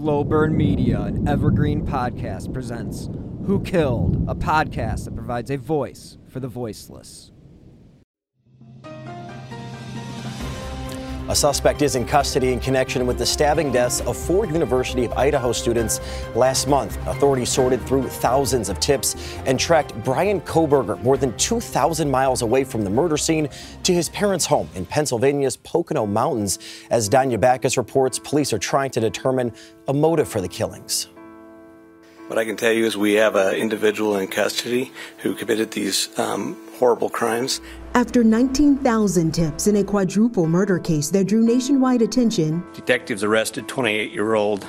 Slow Burn Media, an evergreen podcast, presents Who Killed, a podcast that provides a voice for the voiceless. A suspect is in custody in connection with the stabbing deaths of four University of Idaho students last month. Authorities sorted through thousands of tips and tracked Bryan Kohberger more than 2,000 miles away from the murder scene to his parents' home in Pennsylvania's Pocono Mountains. As Danya Bacchus reports, police are trying to determine a motive for the killings. What I can tell you is we have an individual in custody who committed these um, horrible crimes. After 19,000 tips in a quadruple murder case that drew nationwide attention, detectives arrested 28 year old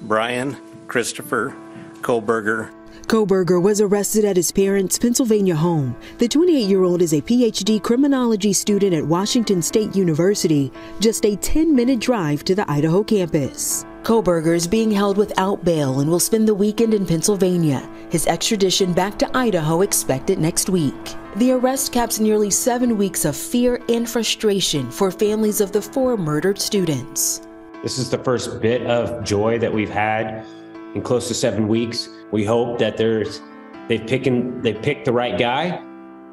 Bryan Christopher Kohberger. Kohberger was arrested at his parents' Pennsylvania home. The 28 year old is a PhD criminology student at Washington State University, just a 10 minute drive to the Idaho campus. Kohberger is being held without bail and will spend the weekend in Pennsylvania. His extradition back to Idaho expected next week. The arrest caps nearly seven weeks of fear and frustration for families of the four murdered students. This is the first bit of joy that we've had in close to seven weeks. We hope that there's they've picked they've picked the right guy,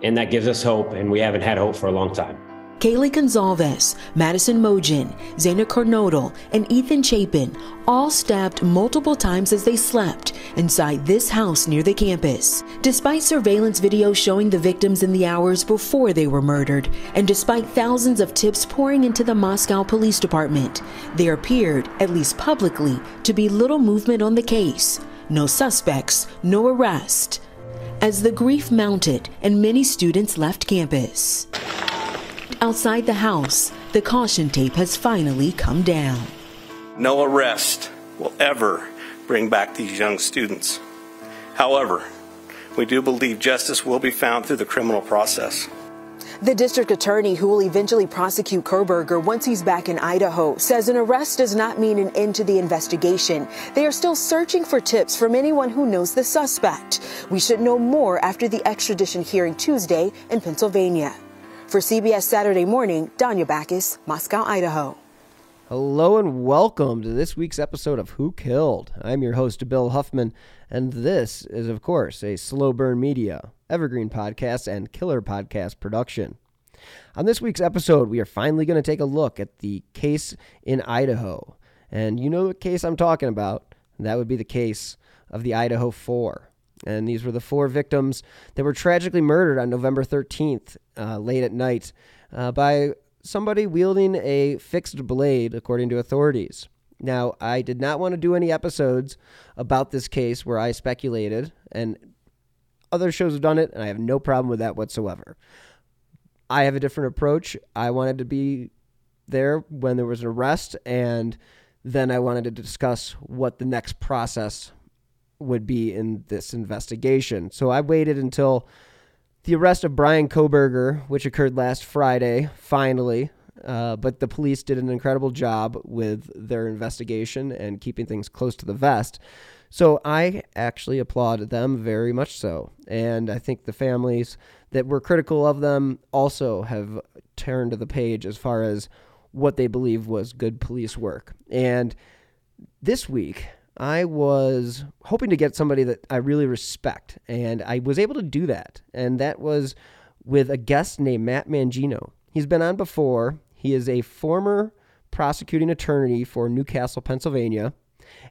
and that gives us hope. And we haven't had hope for a long time. Kaylee Goncalves, Madison Mogen, Xana Kernodle, and Ethan Chapin all stabbed multiple times as they slept inside this house near the campus. Despite surveillance video showing the victims in the hours before they were murdered, and despite thousands of tips pouring into the Moscow Police Department, there appeared, at least publicly, to be little movement on the case. No suspects, no arrest. As the grief mounted and many students left campus. Outside the house, the caution tape has finally come down. No arrest will ever bring back these young students. However, we do believe justice will be found through the criminal process. The district attorney who will eventually prosecute Kohberger once he's back in Idaho says an arrest does not mean an end to the investigation. They are still searching for tips from anyone who knows the suspect. We should know more after the extradition hearing Tuesday in Pennsylvania. For CBS Saturday Morning, Danya Bacchus, Moscow, Idaho. Hello and welcome to this week's episode of Who Killed. I'm your host, Bill Huffman, and this is, of course, a Slow Burn Media, Evergreen Podcast, and Killer Podcast production. On this week's episode, we are finally going to take a look at the case in Idaho. And you know the case I'm talking about. That would be the case of the Idaho Four. And these were the four victims that were tragically murdered on November 13th, uh, late at night, uh, by somebody wielding a fixed blade, according to authorities. Now, I did not want to do any episodes about this case where I speculated, and other shows have done it, and I have no problem with that whatsoever. I have a different approach. I wanted to be there when there was an arrest, and then I wanted to discuss what the next process would be in this investigation. So I waited until the arrest of Bryan Kohberger, which occurred last Friday, finally. Uh, but the police did an incredible job with their investigation and keeping things close to the vest. So I actually applaud them very much so. And I think the families that were critical of them also have turned to the page as far as what they believe was good police work. And this week, I was hoping to get somebody that I really respect, and I was able to do that. And that was with a guest named Matt Mangino. He's been on before. He is a former prosecuting attorney for New Castle, Pennsylvania,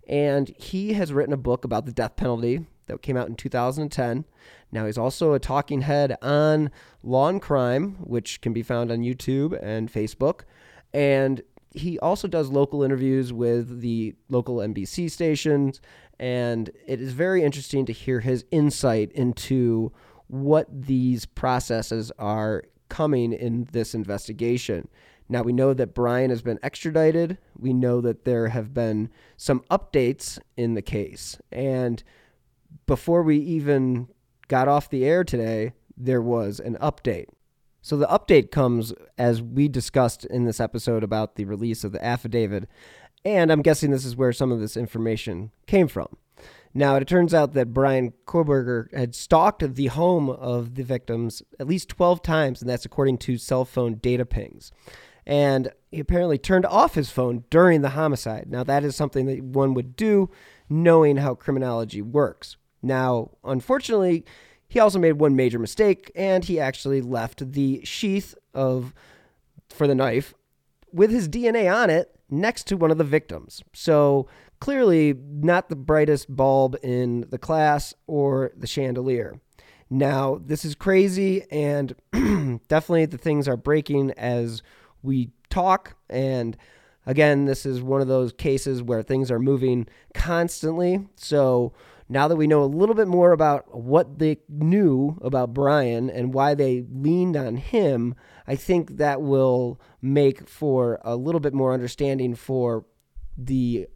and he has written a book about the death penalty that came out in 2010. Now, he's also a talking head on law and crime, which can be found on YouTube and Facebook. And he also does local interviews with the local NBC stations, and it is very interesting to hear his insight into what these processes are coming in this investigation. Now, we know that Bryan has been extradited. We know that there have been some updates in the case. And before we even got off the air today, there was an update. So the update comes as we discussed in this episode about the release of the affidavit, and I'm guessing this is where some of this information came from. Now, it turns out that Bryan Kohberger had stalked the home of the victims at least 12 times, and that's according to cell phone data pings. And he apparently turned off his phone during the homicide. Now, that is something that one would do knowing how criminology works. Now, unfortunately, he also made one major mistake, and he actually left the sheath of for the knife with his DNA on it next to one of the victims. So clearly, not the brightest bulb in the class or the chandelier. Now, this is crazy, and definitely the things are breaking as we talk. And again, this is one of those cases where things are moving constantly. So now that we know a little bit more about what they knew about Bryan and why they leaned on him, I think that will make for a little bit more understanding for the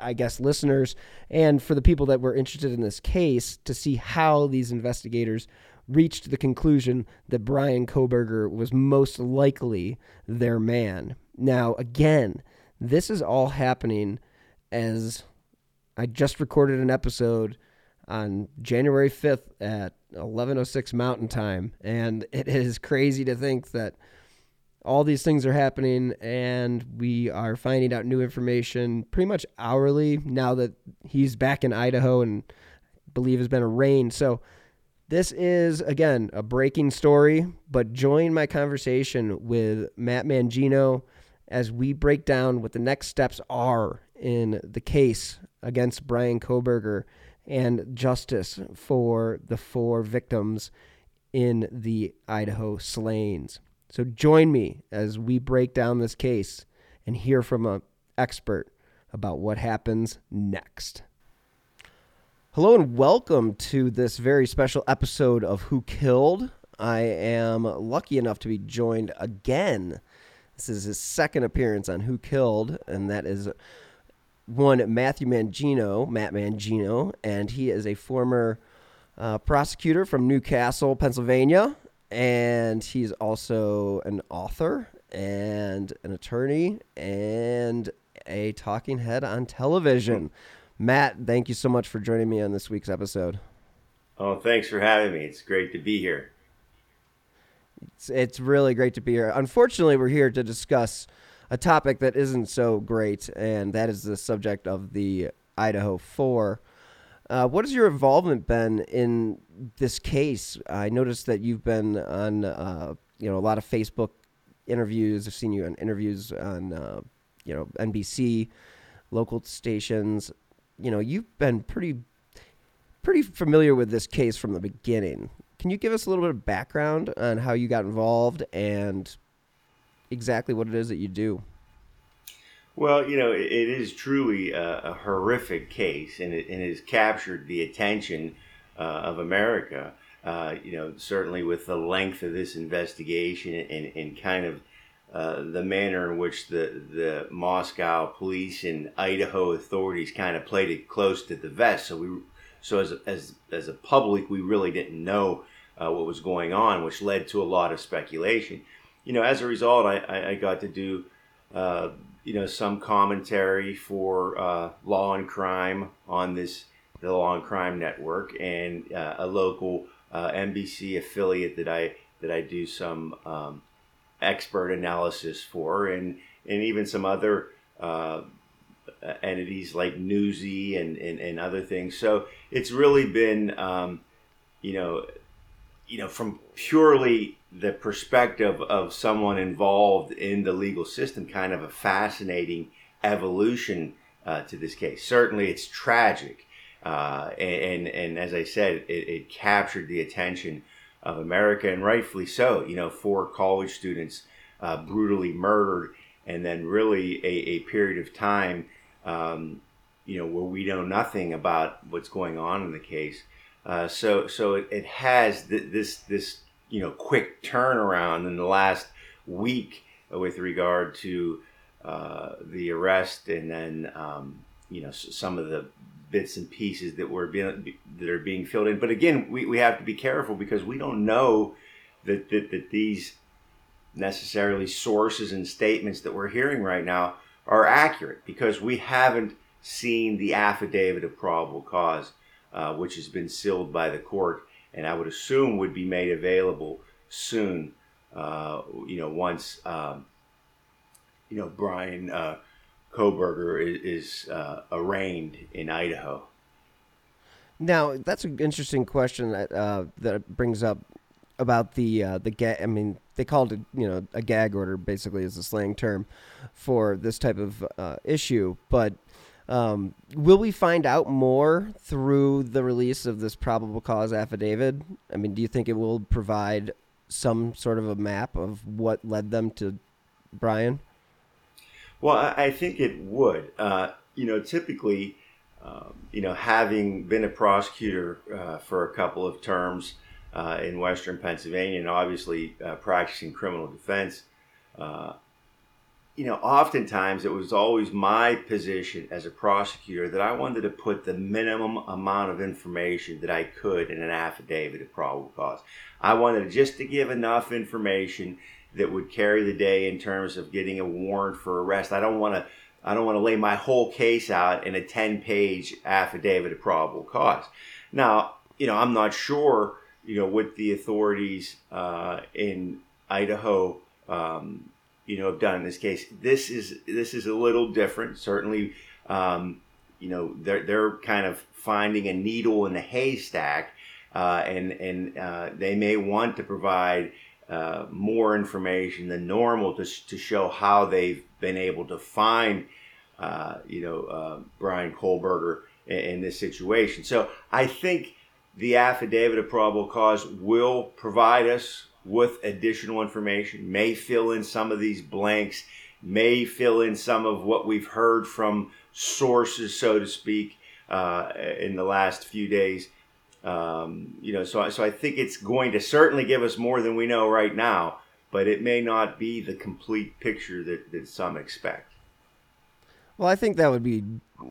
I guess listeners and for the people that were interested in this case to see how these investigators reached the conclusion that Bryan Kohberger was most likely their man. Now, again, this is all happening as I just recorded an episode on January 5th at 11:06 Mountain Time, and it is crazy to think that all these things are happening and we are finding out new information pretty much hourly now that he's back in Idaho and I believe has been arraigned. So this is again a breaking story, but join my conversation with Matt Mangino as we break down what the next steps are in the case against Bryan Kohberger and justice for the four victims in the Idaho slayings. So join me as we break down this case and hear from an expert about what happens next. Hello and welcome to this very special episode of Who Killed. I am lucky enough to be joined again. This is his second appearance on Who Killed, and that is one Matthew Mangino, Matt Mangino, and he is a former uh, prosecutor from New Castle, Pennsylvania, and he's also an author and an attorney and a talking head on television. Matt, thank you so much for joining me on this week's episode. Oh, thanks for having me. It's great to be here. It's, it's really great to be here. Unfortunately, we're here to discuss a topic that isn't so great, and that is the subject of the Idaho 4. Uh, what has your involvement been in this case? I noticed that you've been on, uh, you know, a lot of Facebook interviews. I've seen you on interviews on, uh, you know, NBC, local stations. You know, you've been pretty, pretty familiar with this case from the beginning. Can you give us a little bit of background on how you got involved and exactly what it is that you do? Well, you know, it, it is truly a, a, horrific case, and it, and it, has captured the attention uh, of America. Uh, you know, certainly with the length of this investigation and, and kind of uh, the manner in which the, the Moscow police and Idaho authorities kind of played it close to the vest. So we, so as as as a public, we really didn't know uh, what was going on, which led to a lot of speculation. You know, as a result, I, I, got to do uh, you know some commentary for uh, Law and Crime on this the Law and Crime Network and uh, a local NBC affiliate that I that I do some um, expert analysis for and and even some other uh, entities like Newsy and, and, and other things. So it's really been um, you know you know from purely the perspective of someone involved in the legal system, kind of a fascinating evolution uh, to this case. Certainly, it's tragic, uh, and, and, as I said, it, it, captured the attention of America, and rightfully so. You know, four college students uh, brutally murdered, and then really a, a period of time, um, you know, where we know nothing about what's going on in the case. Uh, so, so it, it has th- this this you know quick turnaround in the last week with regard to uh, the arrest and then um, you know some of the bits and pieces that were being that are being filled in. But again, we, we have to be careful because we don't know that, that, that these necessarily sources and statements that we're hearing right now are accurate because we haven't seen the affidavit of probable cause, uh, which has been sealed by the court and I would assume would be made available soon. Uh, you know, once um, you know, Bryan uh, Kohberger is, is uh, arraigned in Idaho. Now that's an interesting question that uh, that brings up about the uh, the gag. I mean, they called it you know a gag order basically is a slang term for this type of uh, issue. But um, will we find out more through the release of this probable cause affidavit? I mean, do you think it will provide some sort of a map of what led them to Bryan? Well, I think it would. Uh, you know, typically, um, you know, having been a prosecutor uh, for a couple of terms uh, in Western Pennsylvania and obviously uh, practicing criminal defense, uh, you know, oftentimes it was always my position as a prosecutor that I wanted to put the minimum amount of information that I could in an affidavit of probable cause. I wanted just to give enough information that would carry the day in terms of getting a warrant for arrest. I don't want to I don't want to lay my whole case out in a 10-page affidavit of probable cause. Now, you know, I'm not sure, you know, what the authorities uh, in Idaho, um, you know, have done in this case. This is this is a little different. Certainly, um, you know, they're they're kind of finding a needle in the haystack, uh, and and uh, they may want to provide uh, more information than normal to, to show how they've been able to find, uh, you know, uh, Bryan Kohberger in, in, this situation. So I think the affidavit of probable cause will provide us with additional information, may fill in some of these blanks, may fill in some of what we've heard from sources, so to speak, uh, in the last few days. Um, you know, so so I think it's going to certainly give us more than we know right now, but it may not be the complete picture that, that some expect. Well, I think that would be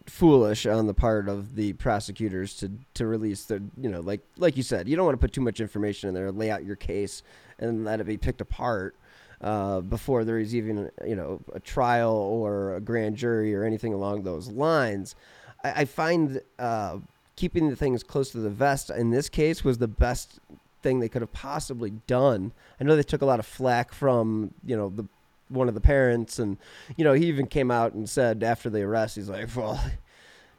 foolish on the part of the prosecutors to to release the you know like like you said you don't want to put too much information in there lay out your case and let it be picked apart uh, before there is even you know a trial or a grand jury or anything along those lines. I, I find uh, keeping the things close to the vest in this case was the best thing they could have possibly done. I know they took a lot of flack from you know the one of the parents, and you know he even came out and said after the arrest, he's like, well.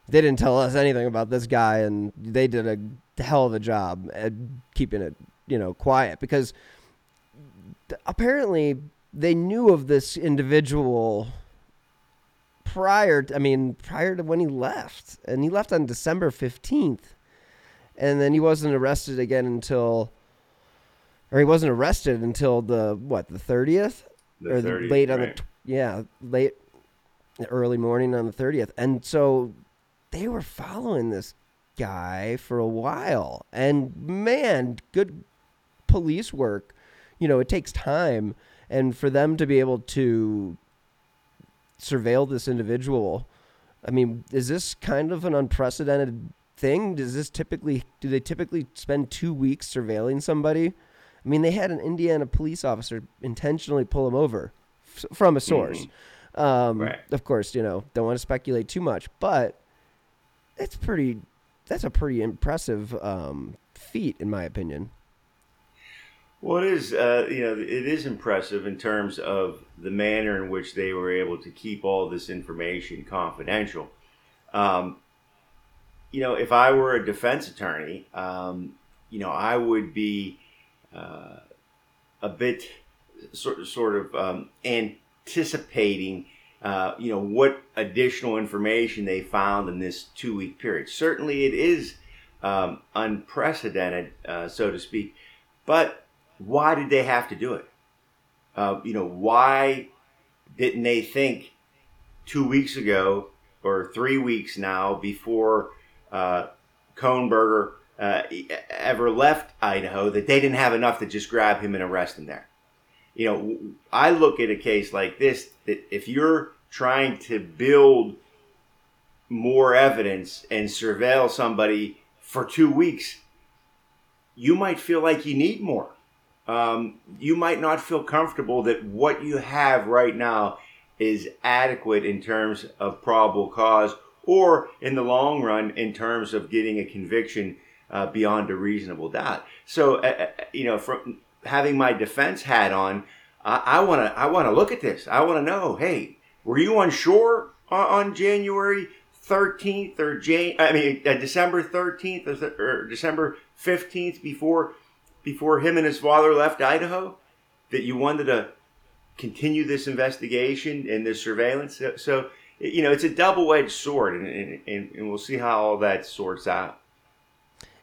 They didn't tell us anything about this guy, and they did a hell of a job at keeping it, you know, quiet because apparently they knew of this individual prior to, I mean prior to when he left and he left on December 15th and then he wasn't arrested again until or he wasn't arrested until the what the 30th the or 30th, late on right. the yeah late early morning on the 30th and so they were following this guy for a while. And man good police work you know it takes time. And for them to be able to surveil this individual i mean is this kind of an unprecedented thing? Does this typically do they typically spend two weeks surveilling somebody? I mean they had an indiana police officer intentionally pull him over f- from a source. Um, Right. of course you know don't want to speculate too much but it's pretty that's a pretty impressive um, feat in my opinion Well, it is, uh, you know, it is impressive in terms of the manner in which they were able to keep all this information confidential. Um, you know, if I were a defense attorney, um, you know, I would be uh, a bit sort sort of um, anticipating, uh, you know, what additional information they found in this two week period. Certainly, it is um, unprecedented, uh, so to speak, but why did they have to do it? Uh, you know, why didn't they think two weeks ago or three weeks now before uh, Kohberger uh, ever left Idaho that they didn't have enough to just grab him and arrest him there? You know, I look at a case like this that if you're trying to build more evidence and surveil somebody for two weeks, you might feel like you need more um, you might not feel comfortable that what you have right now is adequate in terms of probable cause or in the long run in terms of getting a conviction uh, beyond a reasonable doubt. So, uh, uh, you know, from having my defense hat on, I want to I want to look at this. I want to know. Hey, were you on shore on, on January 13th or Jan? I mean uh, December 13th or, or December 15th before before him and his father left Idaho? That you wanted to continue this investigation and this surveillance. So, you know, it's a double edged sword, and, and, and we'll see how all that sorts out.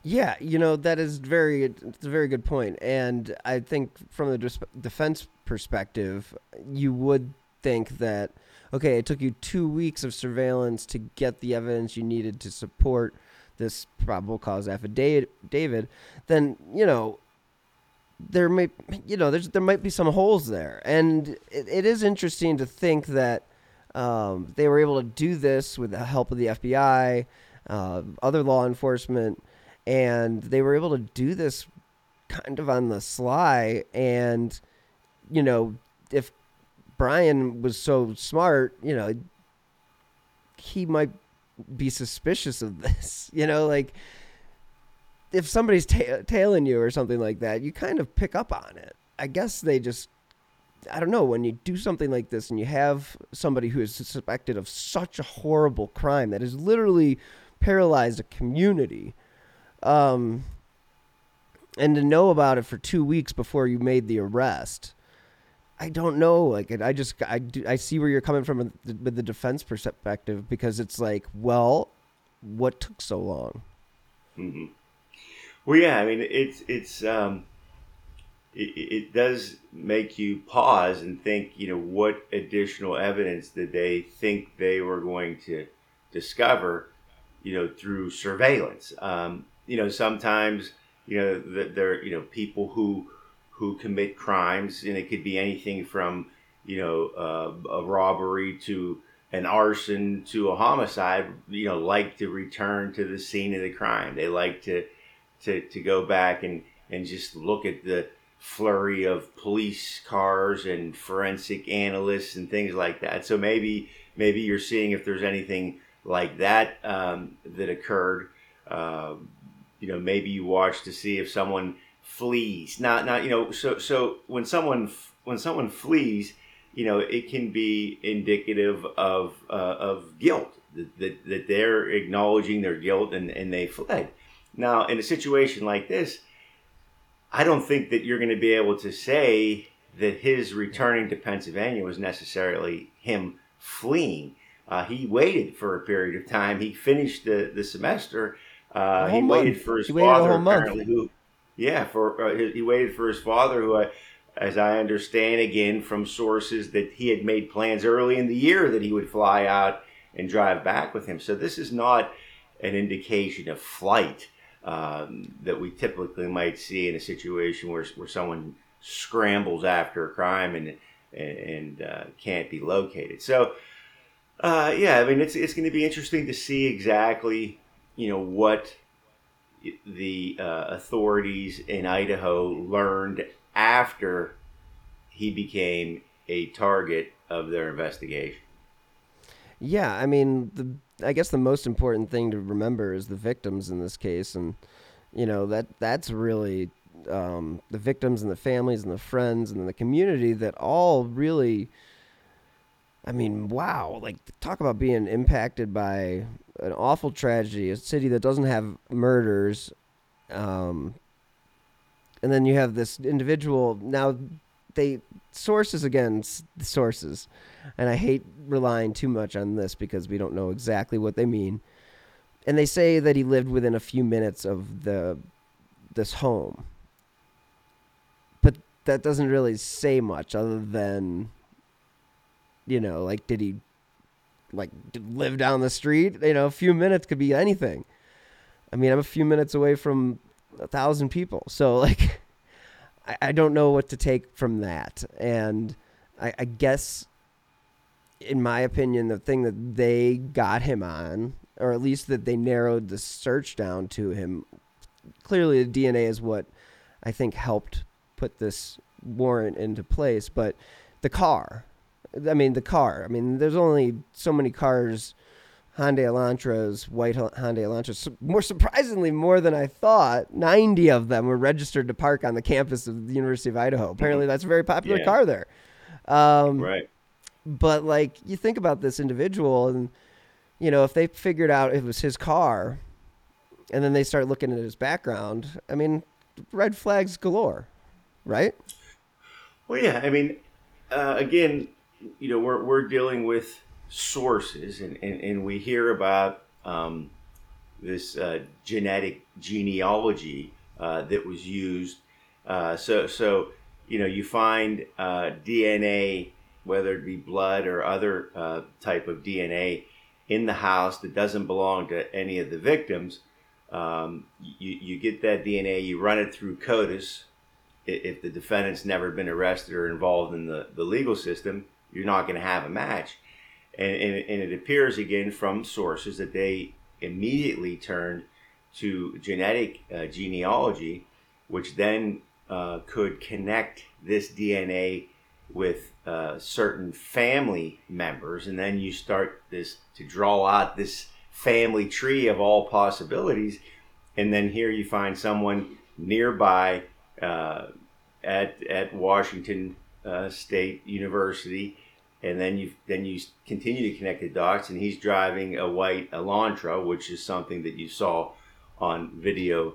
Yeah, you know that is very it's a very good point, and I think from the defense perspective, you would think that okay, it took you two weeks of surveillance to get the evidence you needed to support this probable cause affidavit. David, then you know there may you know there's there might be some holes there, and it, it is interesting to think that um, they were able to do this with the help of the FBI, uh, other law enforcement and they were able to do this kind of on the sly. And you know if Bryan was so smart you know he might be suspicious of this you know like if somebody's ta- tailing you or something like that you kind of pick up on it i guess they just i don't know when you do something like this and you have somebody who is suspected of such a horrible crime that has literally paralyzed a community um, and to know about it for two weeks before you made the arrest, I don't know. Like, I just I do, I see where you're coming from with the defense perspective because it's like, well, what took so long? Mm-hmm. Well, yeah, I mean, it's it's um, it, it does make you pause and think. You know, what additional evidence did they think they were going to discover? You know, through surveillance. Um, you know, sometimes, you know, that there, you know, people who who commit crimes, and it could be anything from, you know, uh, a robbery to an arson to a homicide. You know, like to return to the scene of the crime. They like to to to go back and and just look at the flurry of police cars and forensic analysts and things like that. So maybe maybe you're seeing if there's anything like that um, that occurred. Uh, you know maybe you watch to see if someone flees not not you know so so when someone when someone flees you know it can be indicative of uh, of guilt that, that, that they're acknowledging their guilt and, and they fled now in a situation like this i don't think that you're going to be able to say that his returning to pennsylvania was necessarily him fleeing. Uh, he waited for a period of time. He finished the, the semester. Uh, he waited for his father apparently. Who, yeah, for uh, he waited for his father, who, I, as I understand again from sources, that he had made plans early in the year that he would fly out and drive back with him. So this is not an indication of flight um, that we typically might see in a situation where where someone scrambles after a crime and and, uh, can't be located. So. Uh, yeah, I mean, it's, it's going to be interesting to see exactly you know what the uh, authorities in Idaho learned after he became a target of their investigation. Yeah, I mean, the I guess the most important thing to remember is the victims in this case, and you know that that's really um, the victims and the families and the friends and the community that all really. I mean, wow! Like, talk about being impacted by an awful tragedy, a city that doesn't have murders, um, and then you have this individual. Now, they sources again sources, and I hate relying too much on this because we don't know exactly what they mean. And they say that he lived within a few minutes of the this home, but that doesn't really say much other than you know, like did he like live down the street. You know, a few minutes could be anything. I mean, I'm a few minutes away from a thousand people, so like, I, don't know what to take from that. And I, I guess, in my opinion, the thing that they got him on, or at least that they narrowed the search down to him, clearly the DNA is what I think helped put this warrant into place. But the car, I mean, the car. I mean, there's only so many cars Hyundai Elantras, white Hyundai Elantras. More surprisingly, more than I thought, 90 of them were registered to park on the campus of the University of Idaho. Apparently, that's a very popular Yeah. car there. Um, Right. But like, you think about this individual, and you know, if they figured out it was his car, and then they start looking at his background, I mean, red flags galore, right? Well, yeah. I mean, uh, again, you know, we're, we're dealing with sources, and, and, and we hear about um, this uh, genetic genealogy uh, that was used. Uh, so, so you know, you find uh, DNA, whether it be blood or other uh, type of DNA, in the house that doesn't belong to any of the victims. Um, you, you get that DNA, you run it through CODIS, if the defendant's never been arrested or involved in the, the legal system, you're not going to have a match. And, and, and it appears again from sources that they immediately turned to genetic uh, genealogy, which then uh, could connect this DNA with uh, certain family members. And then you start this to draw out this family tree of all possibilities. And then here you find someone nearby uh, at at Washington uh, State University, and then you then you continue to connect the dots. And he's driving a white Elantra, which is something that you saw on video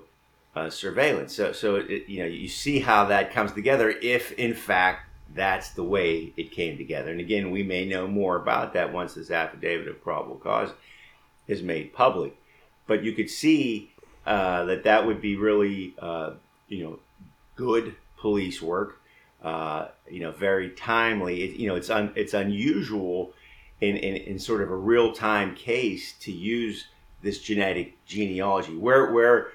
uh, surveillance. So so it, you know you see how that comes together if in fact that's the way it came together. And again, we may know more about that once this affidavit of probable cause is made public. But you could see uh, that that would be really, uh, you know, good police work. Uh, you know, very timely. It, you know, it's un, it's unusual in, in, in sort of a real time case to use this genetic genealogy. Where where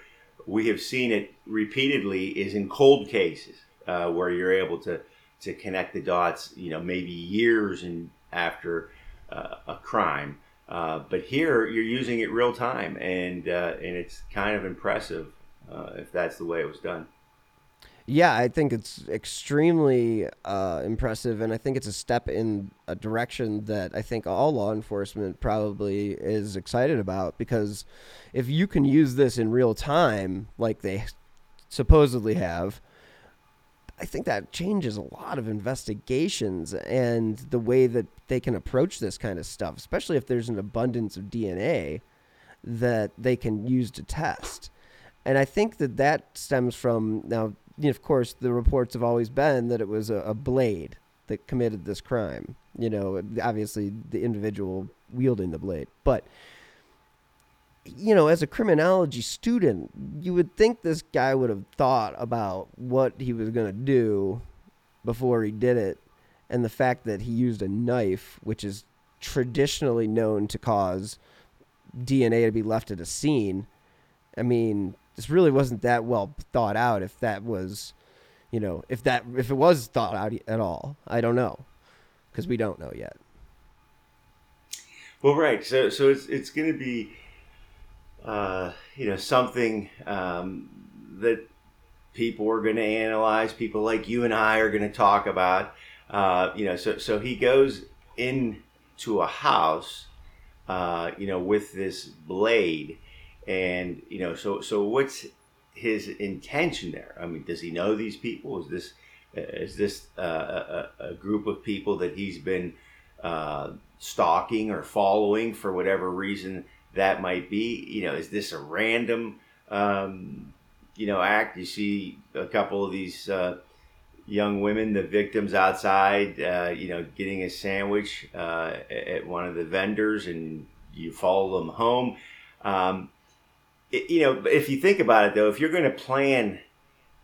we have seen it repeatedly is in cold cases uh, where you're able to to connect the dots. You know, maybe years and after uh, a crime. Uh, but here you're using it real time, and uh, and it's kind of impressive uh, if that's the way it was done. Yeah, I think it's extremely uh, impressive, and I think it's a step in a direction that I think all law enforcement probably is excited about because if you can use this in real time, like they supposedly have, I think that changes a lot of investigations and the way that they can approach this kind of stuff, especially if there's an abundance of DNA that they can use to test. And I think that that stems from now, you know, of course, the reports have always been that it was a, a blade that committed this crime. You know, obviously the individual wielding the blade, but you know, as a criminology student, you would think this guy would have thought about what he was going to do before he did it. And the fact that he used a knife, which is traditionally known to cause DNA to be left at a scene, I mean, this really wasn't that well thought out if that was, you know, if that if it was thought out at all. I don't know because we don't know yet. Well, right. So so it's it's going to be, uh, you know, something um, that people are going to analyze. People like you and I are going to talk about. Uh, you know, so so he goes into a house, uh, you know, with this blade, and you know, so so what's his intention there? I mean, does he know these people? Is this is this uh, a, a group of people that he's been uh, stalking or following for whatever reason that might be? You know, is this a random, um, you know, act? You see a couple of these uh, young women, the victims outside, uh, you know, getting a sandwich uh, at one of the vendors, and you follow them home. Um, it, you know, if you think about it, though, if you're going to plan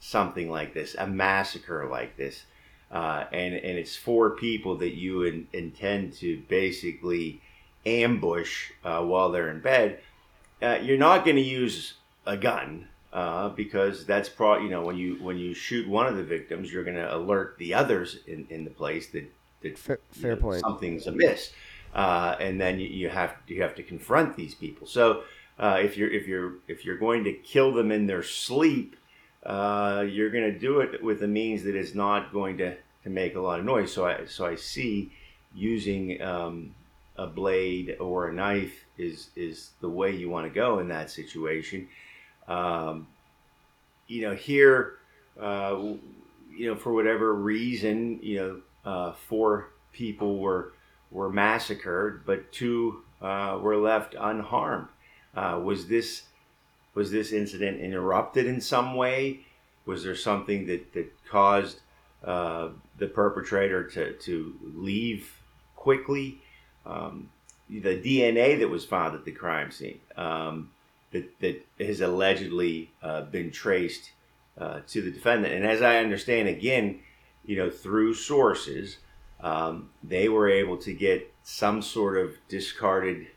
something like this, a massacre like this, uh, and and it's four people that you in, intend to basically ambush uh, while they're in bed, uh, you're not going to use a gun uh, because that's pro. You know, when you when you shoot one of the victims, you're going to alert the others in, in the place that that Fair, fair know, point. something's amiss, uh, and then you, you have you have to confront these people. So uh, if you're if you're if you're going to kill them in their sleep, uh, you're going to do it with a means that is not going to, to make a lot of noise. So I so I see using um, a blade or a knife is is the way you want to go in that situation. Um, you know, here, uh, you know, for whatever reason, you know, uh, four people were were massacred, but two uh, were left unharmed. Uh, was this was this incident interrupted in some way? Was there something that that caused uh, the perpetrator to to leave quickly? Um, the DNA that was found at the crime scene um, that that has allegedly uh, been traced uh, to the defendant, and as I understand, again, you know, through sources um, they were able to get some sort of discarded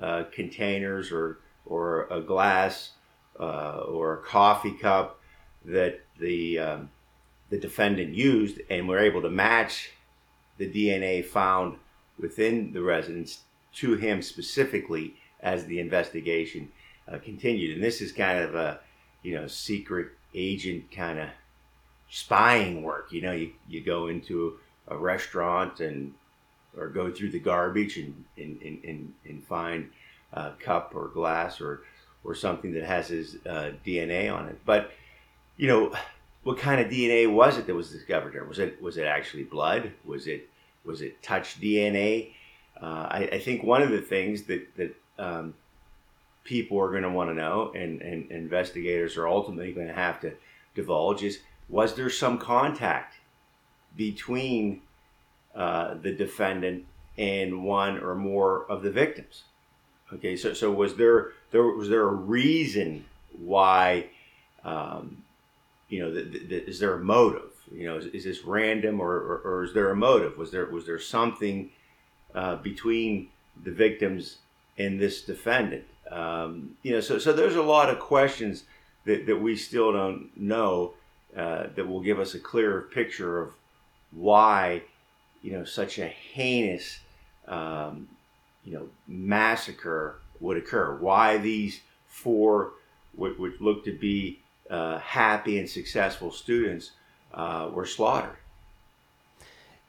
uh, containers or or a glass uh, or a coffee cup that the um, the defendant used, and were able to match the DNA found within the residence to him specifically as the investigation uh, continued. And this is kind of a you know secret agent kind of spying work. You know, you, you go into a restaurant and or go through the garbage and and, and, and find a cup or glass or or something that has his uh, DNA on it. But you know, what kind of DNA was it that was discovered there? Was it was it actually blood? Was it was it touch DNA? Uh, I, I, think one of the things that that um, people are going to want to know, and, and investigators are ultimately going to have to divulge, is was there some contact between uh, the defendant and one or more of the victims. Okay, so so was there there was there a reason why, um, you know, the, the, is there a motive? You know, is, is this random or, or, or, is there a motive? Was there was there something uh, between the victims and this defendant? Um, you know, so so there's a lot of questions that, that we still don't know uh, that will give us a clearer picture of why you know such a heinous um, you know massacre would occur. Why these four, which, which looked to be uh, happy and successful students, uh, were slaughtered.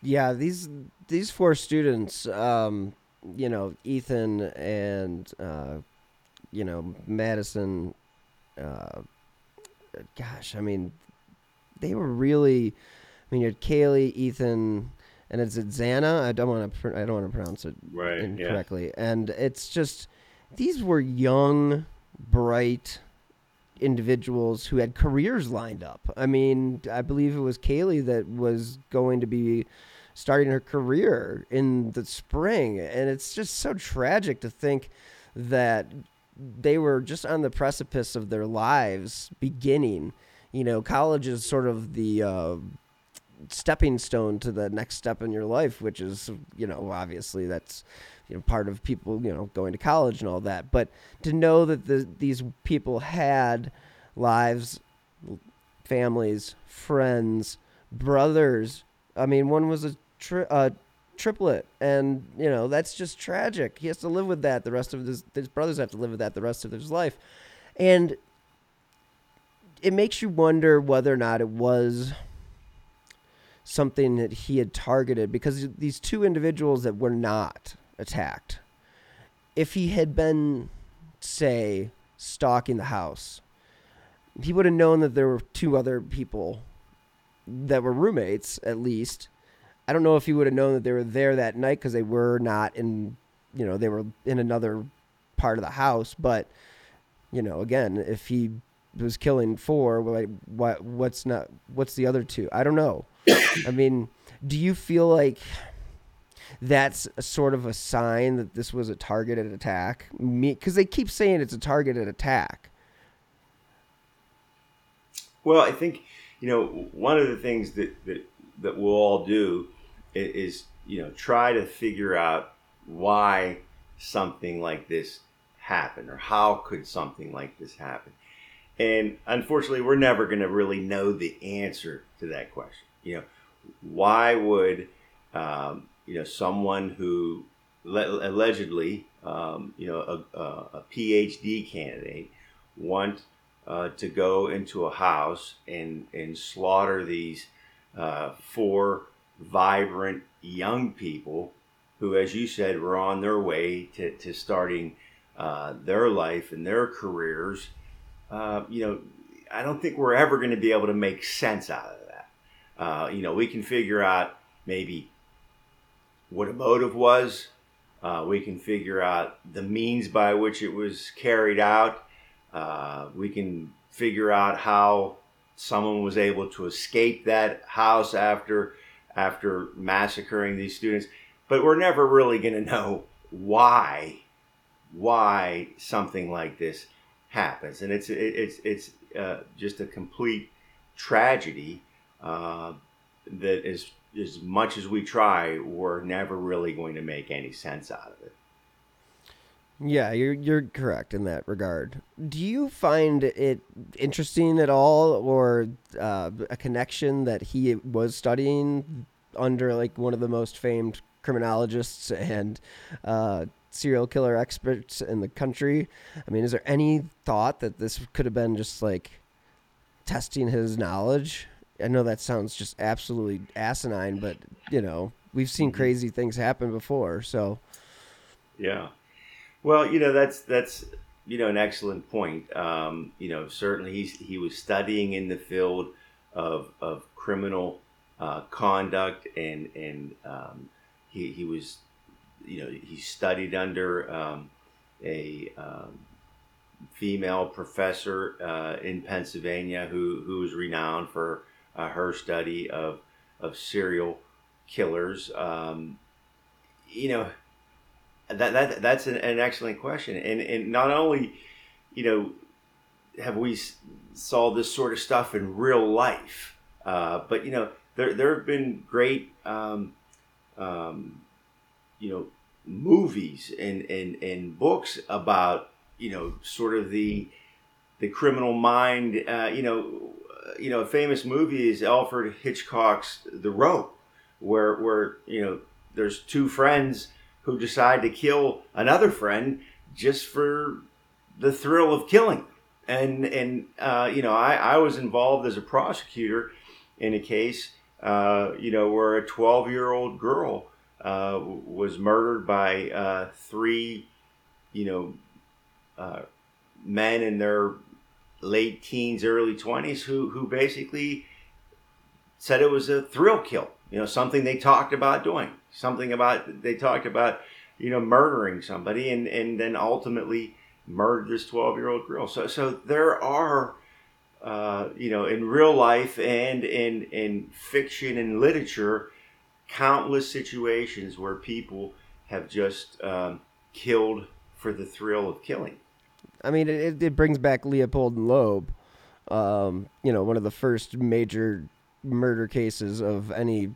Yeah, these these four students, um, you know, Ethan and uh, you know Madison. Uh, gosh, I mean, they were really I mean, you had Kaylee, Ethan, and it's Xana. I don't want to. I don't want to pronounce it right, incorrectly. Yeah. And it's just these were young, bright individuals who had careers lined up. I mean, I believe it was Kaylee that was going to be starting her career in the spring, and it's just so tragic to think that they were just on the precipice of their lives beginning. You know, college is sort of the uh, stepping stone to the next step in your life, which is, you know, obviously that's you know part of people, you know, going to college and all that. But to know that the, these people had lives, families, friends, brothers. I mean, one was a tri- uh, triplet, and you know that's just tragic. He has to live with that the rest of his his brothers have to live with that the rest of his life, and it makes you wonder whether or not it was something that he had targeted because these two individuals that were not attacked, if he had been, say, stalking the house, he would have known that there were two other people that were roommates, at least. I don't know if he would have known that they were there that night because they were not in, you know, they were in another part of the house. But, you know, again, if he was killing four, like, what, what's not, what's the other two? I don't know. I mean, do you feel like that's sort of a sign that this was a targeted attack? Because they keep saying it's a targeted attack. Well, I think you know one of the things that that, that we'll all do is, is you know try to figure out why something like this happened or how could something like this happen. And unfortunately, we're never going to really know the answer to that question. You know, why would um, you know someone who le- allegedly um, you know a, a, PhD candidate want uh, to go into a house and and slaughter these uh, four vibrant young people who, as you said, were on their way to, to starting uh, their life and their careers. Uh, you know, I don't think we're ever going to be able to make sense out of that. Uh, you know, we can figure out maybe what a motive was. Uh, we can figure out the means by which it was carried out. Uh, we can figure out how someone was able to escape that house after after massacring these students. But we're never really going to know why why something like this happens, and it's it's it's uh, just a complete tragedy uh, that is as much as we try, we're never really going to make any sense out of it. Yeah, you're you're correct in that regard. Do you find it interesting at all, or uh, a connection that he was studying under like one of the most famed criminologists and uh, serial killer experts in the country? I mean, is there any thought that this could have been just like testing his knowledge? I know that sounds just absolutely asinine, but you know, we've seen mm-hmm. crazy things happen before, so yeah. Well, you know that's that's you know an excellent point. Um, you know, certainly he's he was studying in the field of of criminal uh, conduct, and and um, he he was you know he studied under um, a um, female professor uh, in Pennsylvania who who was renowned for uh, her study of of serial killers. Um, you know that, that that's an, an, excellent question, and and not only, you know, have we saw this sort of stuff in real life, uh, but you know, there there have been great, um, um, you know, movies and, and and books about you know sort of the the criminal mind. Uh, you know, you know, a famous movie is Alfred Hitchcock's The Rope, where where you know there's two friends who decide to kill another friend just for the thrill of killing. And and uh, you know, I, I was involved as a prosecutor in a case, uh, you know, where a 12 year old girl uh, was murdered by uh, three, you know, uh, men in their late teens, early 20s who who basically said it was a thrill kill. You know, something they talked about doing something about they talked about you know murdering somebody and and then ultimately murdered this 12 year old girl so so there are uh, you know in real life and in in fiction and literature countless situations where people have just um, killed for the thrill of killing i mean it, it brings back leopold and loeb um, you know one of the first major murder cases of any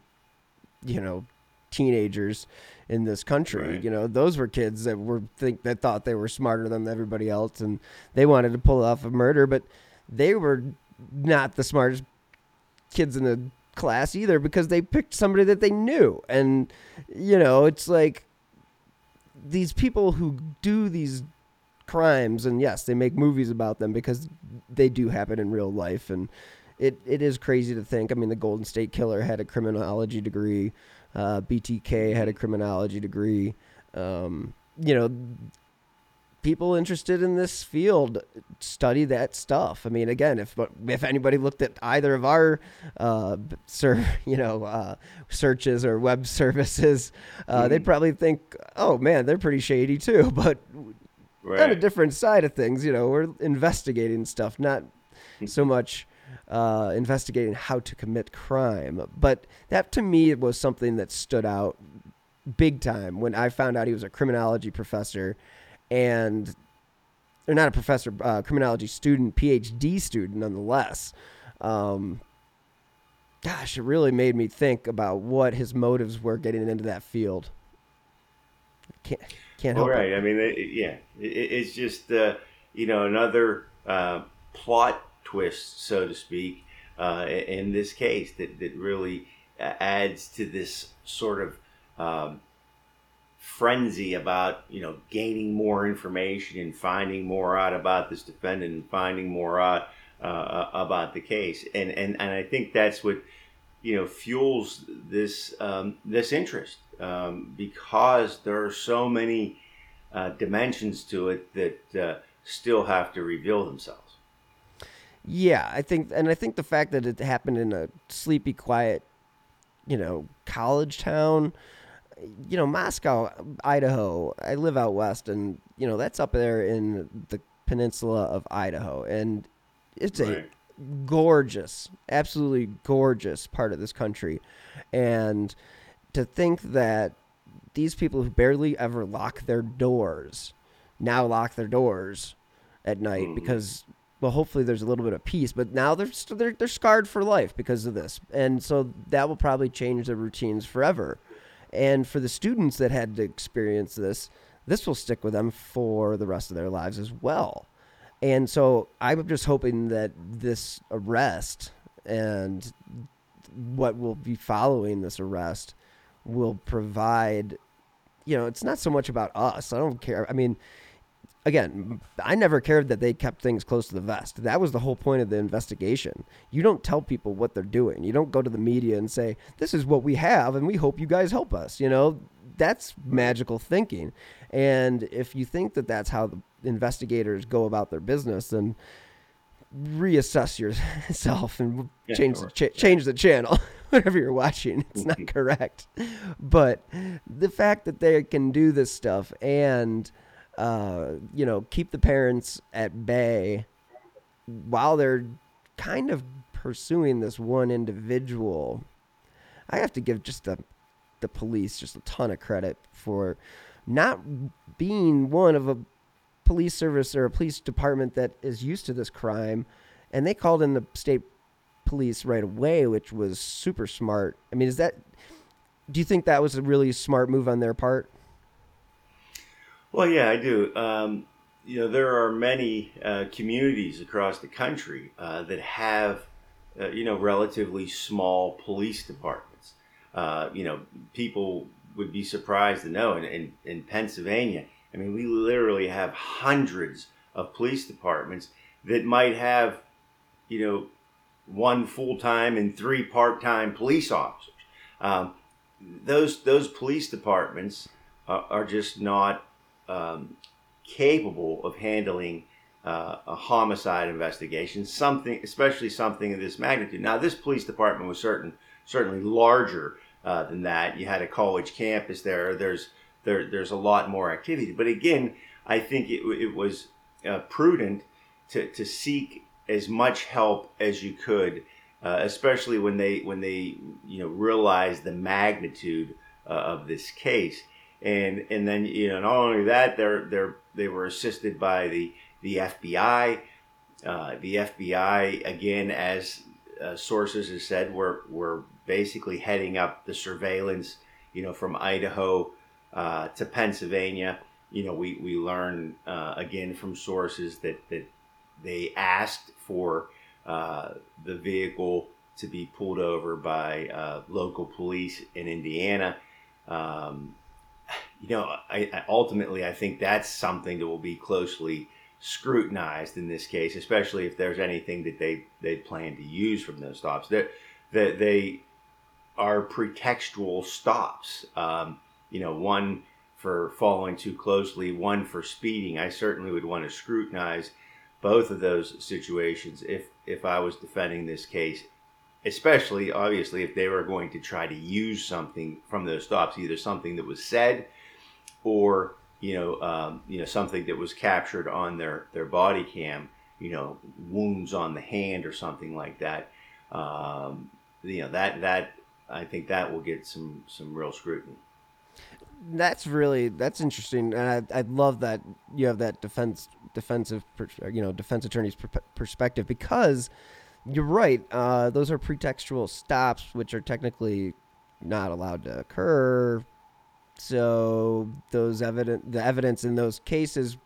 you know teenagers in this country. Right. You know, those were kids that were think that thought they were smarter than everybody else, and they wanted to pull off a murder, but they were not the smartest kids in the class either because they picked somebody that they knew, and you know, it's like these people who do these crimes and yes they make movies about them because they do happen in real life and it, it is crazy to think i mean the golden state killer had a criminology degree uh, BTK had a criminology degree. Um, you know, people interested in this field study that stuff. I mean, again, if but if anybody looked at either of our, uh, ser- you know, uh, searches or web services, uh, mm. they'd probably think, "Oh man, they're pretty shady too." But right. on a different side of things, you know, we're investigating stuff, not so much uh, investigating how to commit crime. But that to me was something that stood out big time when I found out he was a criminology professor and or not a professor, uh, criminology student, PhD student nonetheless. Um, gosh, it really made me think about what his motives were getting into that field. Can't can't help. All right, it. I mean, it, yeah, it, it's just uh, you know another uh, plot twist, so to speak, uh, in this case that, that really uh, adds to this sort of um, frenzy about you know gaining more information and finding more out about this defendant and finding more out uh, uh, about the case and and and I think that's what you know fuels this um, this interest um, because there are so many uh, dimensions to it that uh, still have to reveal themselves. Yeah, I think, and I think the fact that it happened in a sleepy, quiet, you know, college town, you know, Moscow, Idaho. I live out west, and you know that's up there in the peninsula of Idaho, and it's right. a gorgeous, absolutely gorgeous part of this country, and to think that these people who barely ever lock their doors now lock their doors at night mm. because well hopefully there's a little bit of peace but now they're, they're they're scarred for life because of this. And so that will probably change their routines forever. And for the students that had to experience this this will stick with them for the rest of their lives as well and so i'm just hoping that this arrest and what will be following this arrest will provide you know it's not so much about us. I don't care. I mean again i never cared that they kept things close to the vest. That was the whole point of the investigation. You don't tell people what they're doing. You don't go to the media and say this is what we have and we hope you guys help us you know that's magical thinking. And if you think that that's how the investigators go about their business then reassess yourself and yeah, change sure. the ch- change the channel whatever you're watching. It's not correct. But the fact that they can do this stuff and uh, you know keep the parents at bay while they're kind of pursuing this one individual i have to give just the the police just a ton of credit for not being one of a police service or a police department that is used to this crime, and they called in the state police right away, which was super smart. I mean, is that? Do you think that was a really smart move on their part? Well, yeah, I do. Um, you know, there are many uh, communities across the country uh, that have, uh, you know, relatively small police departments. Uh, you know, people would be surprised to know in, in, in Pennsylvania, I mean, we literally have hundreds of police departments that might have, you know, one full time and three part time police officers. Um, those those police departments uh, are just not um, capable of handling uh, a homicide investigation, something, especially something of this magnitude. Now, this police department was certain certainly larger uh, than that. You had a college campus there. There's there, there's a lot more activity. But again, I think it, it was uh, prudent to, to seek as much help as you could, uh, especially when they when they you know realized the magnitude uh, of this case. And and then you know not only that they're they're they were assisted by the the FBI. Uh, the FBI again, as uh, sources have said, were were basically heading up the surveillance, you know, from Idaho uh, to Pennsylvania. You know, we, we learn uh, again from sources that, that they asked for uh, the vehicle to be pulled over by uh, local police in Indiana. Um, you know, I, I, ultimately, I think that's something that will be closely scrutinized in this case, especially if there's anything that they, they plan to use from those stops. That they, they are pretextual stops. Um, you know, one for following too closely, one for speeding. I certainly would want to scrutinize both of those situations if if I was defending this case, especially obviously if they were going to try to use something from those stops, either something that was said or you know um, you know something that was captured on their their body cam, you know wounds on the hand or something like that. Um, you know that that I think that will get some some real scrutiny that's really that's interesting, and I I love that you have that defense defensive you know defense attorney's perspective because you're right. Uh, those are pretextual stops, which are technically not allowed to occur. So those evidence the evidence in those cases,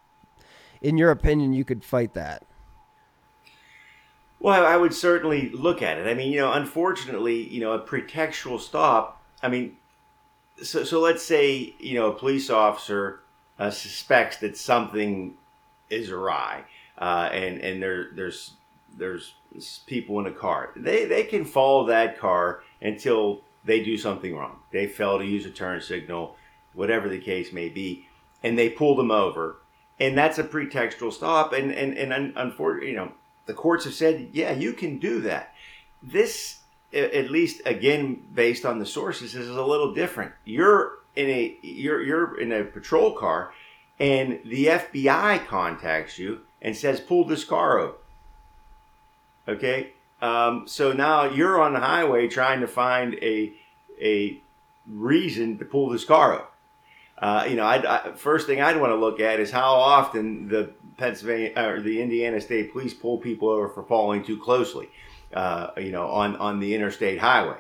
in your opinion, you could fight that. Well, I would certainly look at it. I mean, you know, unfortunately, you know, a pretextual stop. I mean, so so let's say you know a police officer uh, suspects that something is awry, uh, and and there there's there's people in a car. They they can follow that car until they do something wrong. They fail to use a turn signal, whatever the case may be, and they pull them over. And that's a pretextual stop. And, and, and unfortunately, you know, the courts have said, yeah, you can do that. This, at least again, based on the sources, is a little different. You're in a, you're, you're in a patrol car and the FBI contacts you and says, pull this car over. Okay? Um, so now you're on the highway trying to find a, a reason to pull this car over. Uh, you know, I'd, I, first thing I'd want to look at is how often the Pennsylvania or the Indiana State Police pull people over for following too closely. Uh, you know, on on the interstate highway.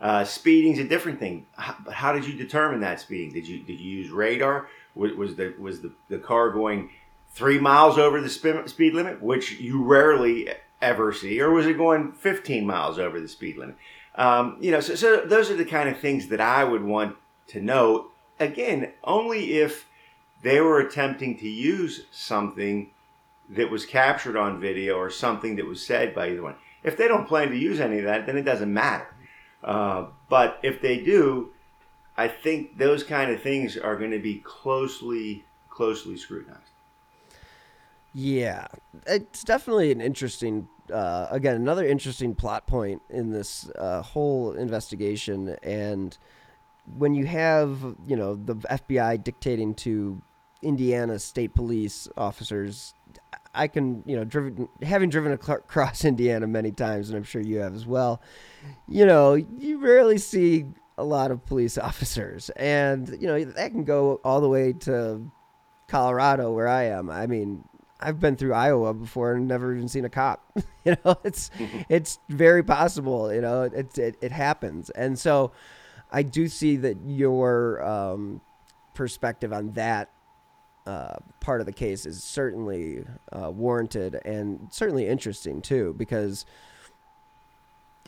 Uh, speeding's a different thing. How, how, did you determine that speeding? Did you did you use radar? Was, was the was the, the car going three miles over the speed limit, which you rarely ever see, or was it going 15 miles over the speed limit? Um, you know, so, so those are the kind of things that I would want to know. Again, only if they were attempting to use something that was captured on video or something that was said by either one. If they don't plan to use any of that, then it doesn't matter. Uh, but if they do, I think those kind of things are going to be closely, closely scrutinized. Yeah, it's definitely an interesting, uh, again, another interesting plot point in this uh, whole investigation. And when you have, you know, the FBI dictating to Indiana State Police officers, I can, you know, driven having driven across Indiana many times, and I'm sure you have as well. You know, you rarely see a lot of police officers, and you know that can go all the way to Colorado, where I am. I mean, I've been through Iowa before and never even seen a cop. you know, it's it's very possible. You know, it, it it happens, and so I do see that your um, perspective on that uh, part of the case is certainly uh, warranted and certainly interesting too, because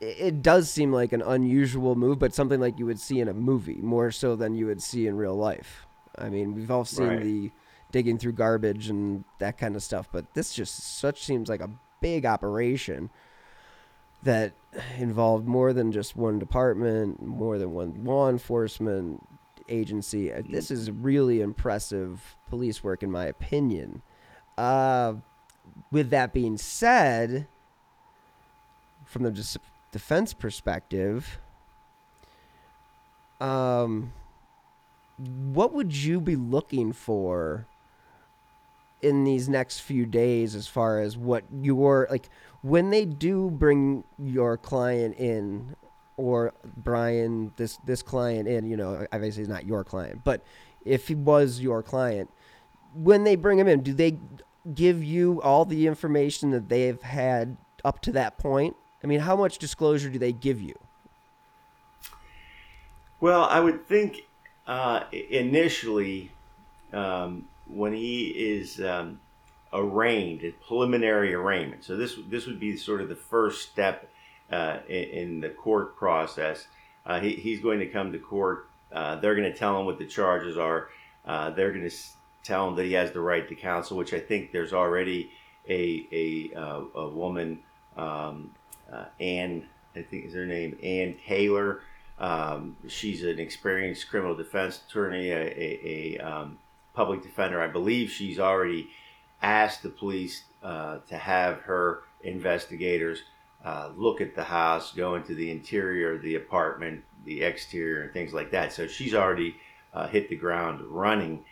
it, it does seem like an unusual move, but something like you would see in a movie more so than you would see in real life. I mean, we've all seen right. the digging through garbage and that kind of stuff. But this just such seems like a big operation that involved more than just one department, more than one law enforcement agency. Uh, this is really impressive police work, in my opinion. Uh, with that being said, from the defense perspective, um, what would you be looking for in these next few days as far as what your like when they do bring your client in or Bryan this this client in, you know, obviously he's not your client, but if he was your client, when they bring him in, do they give you all the information that they've had up to that point? I mean, how much disclosure do they give you? Well, I would think uh, initially um, when he is um, arraigned, a preliminary arraignment. So this this would be sort of the first step uh, in, in, the court process. Uh, he, he's going to come to court. Uh, they're going to tell him what the charges are. Uh, they're going to tell him that he has the right to counsel, which I think there's already a a, a woman, um, Anne, I think is her name, Anne Taylor. Um, she's an experienced criminal defense attorney, a, a, a um, public defender. I believe she's already asked the police uh, to have her investigators uh, look at the house, go into the interior of the apartment, the exterior, and things like that. So she's already uh, hit the ground running.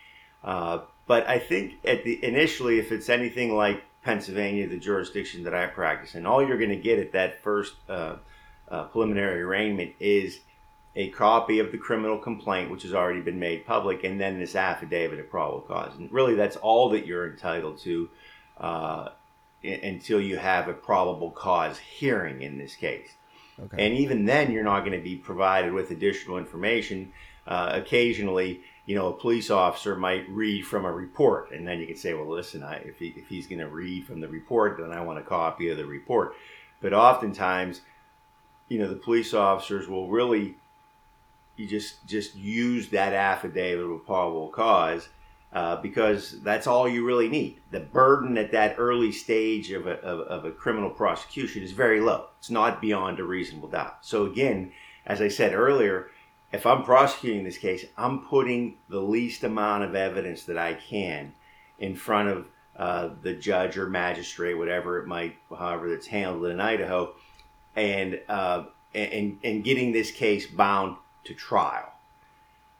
Uh, but I think at the initially, if it's anything like Pennsylvania, the jurisdiction that I practice and all you're going to get at that first uh, uh, preliminary arraignment is a copy of the criminal complaint, which has already been made public, and then this affidavit of probable cause. And really, that's all that you're entitled to uh, until you have a probable cause hearing in this case. Okay. And even then, you're not going to be provided with additional information. Uh, occasionally, you know, a police officer might read from a report, and then you can say, well, listen, I, if, he, if he's going to read from the report, then I want a copy of the report. But oftentimes, you know, the police officers will really you just just use that affidavit of probable cause uh, because that's all you really need. The burden at that early stage of a, of, of a criminal prosecution is very low. It's not beyond a reasonable doubt. So again, as I said earlier, if I'm prosecuting this case, I'm putting the least amount of evidence that I can in front of uh, the judge or magistrate, whatever it might, however it's handled in Idaho, and uh, and and getting this case bound to trial.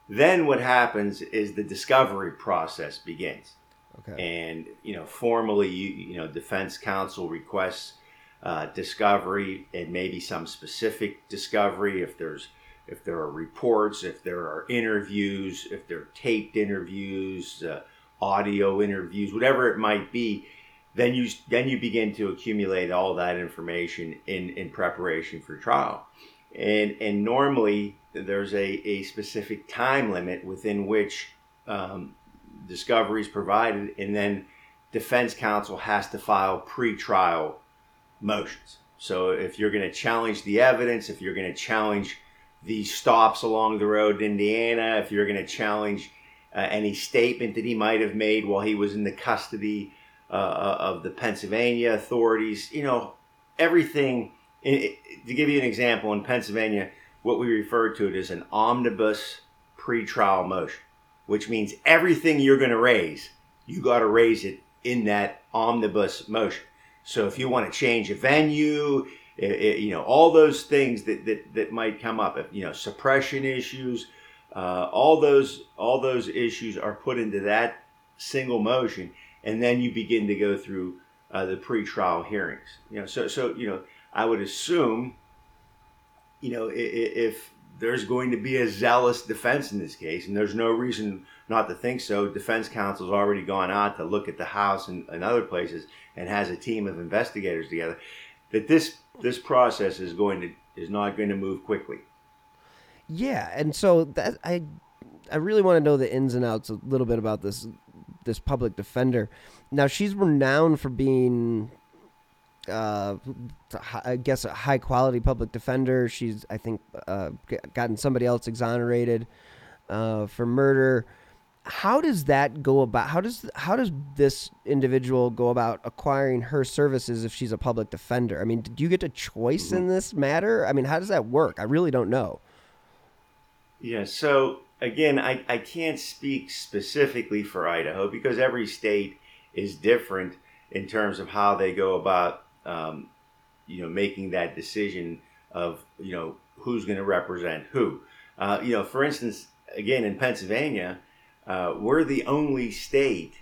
Then what happens is the discovery process begins. Okay. And you know, formally, you you know, defense counsel requests uh, discovery and maybe some specific discovery if there's if there are reports, if there are interviews, if there are taped interviews, uh, audio interviews, whatever it might be, then you then you begin to accumulate all that information in in preparation for trial. And and normally there's a, a specific time limit within which um, discovery is provided, and then defense counsel has to file pre-trial motions. So if you're going to challenge the evidence, if you're going to challenge the stops along the road in Indiana, if you're going to challenge uh, any statement that he might have made while he was in the custody uh, uh of the Pennsylvania authorities, you know, everything. To give you an example, in Pennsylvania, what we refer to it as an omnibus pretrial motion, which means everything you're going to raise, you got to raise it in that omnibus motion. So if you want to change a venue, it, you know, all those things that, that, that might come up, you know, suppression issues, uh, all those all those issues are put into that single motion, and then you begin to go through uh, the pretrial hearings. You know, so so you know, I would assume, you know, if, there's going to be a zealous defense in this case, and there's no reason not to think so. Defense counsel's already gone out to look at the house and, and other places and has a team of investigators together. That this this process is going to is not going to move quickly. Yeah, and so that I I really want to know the ins and outs a little bit about this this public defender. Now she's renowned for being uh, I guess a high quality public defender. She's I think uh, gotten somebody else exonerated uh, for murder. How does that go about how does how does this individual go about acquiring her services if she's a public defender? I mean do you get a choice in this matter? I mean how does that work? I really don't know. Yeah so again i, I can't speak specifically for idaho because every state is different in terms of how they go about um, you know making that decision of you know who's going to represent who uh, you know for instance again in pennsylvania uh, we're the only state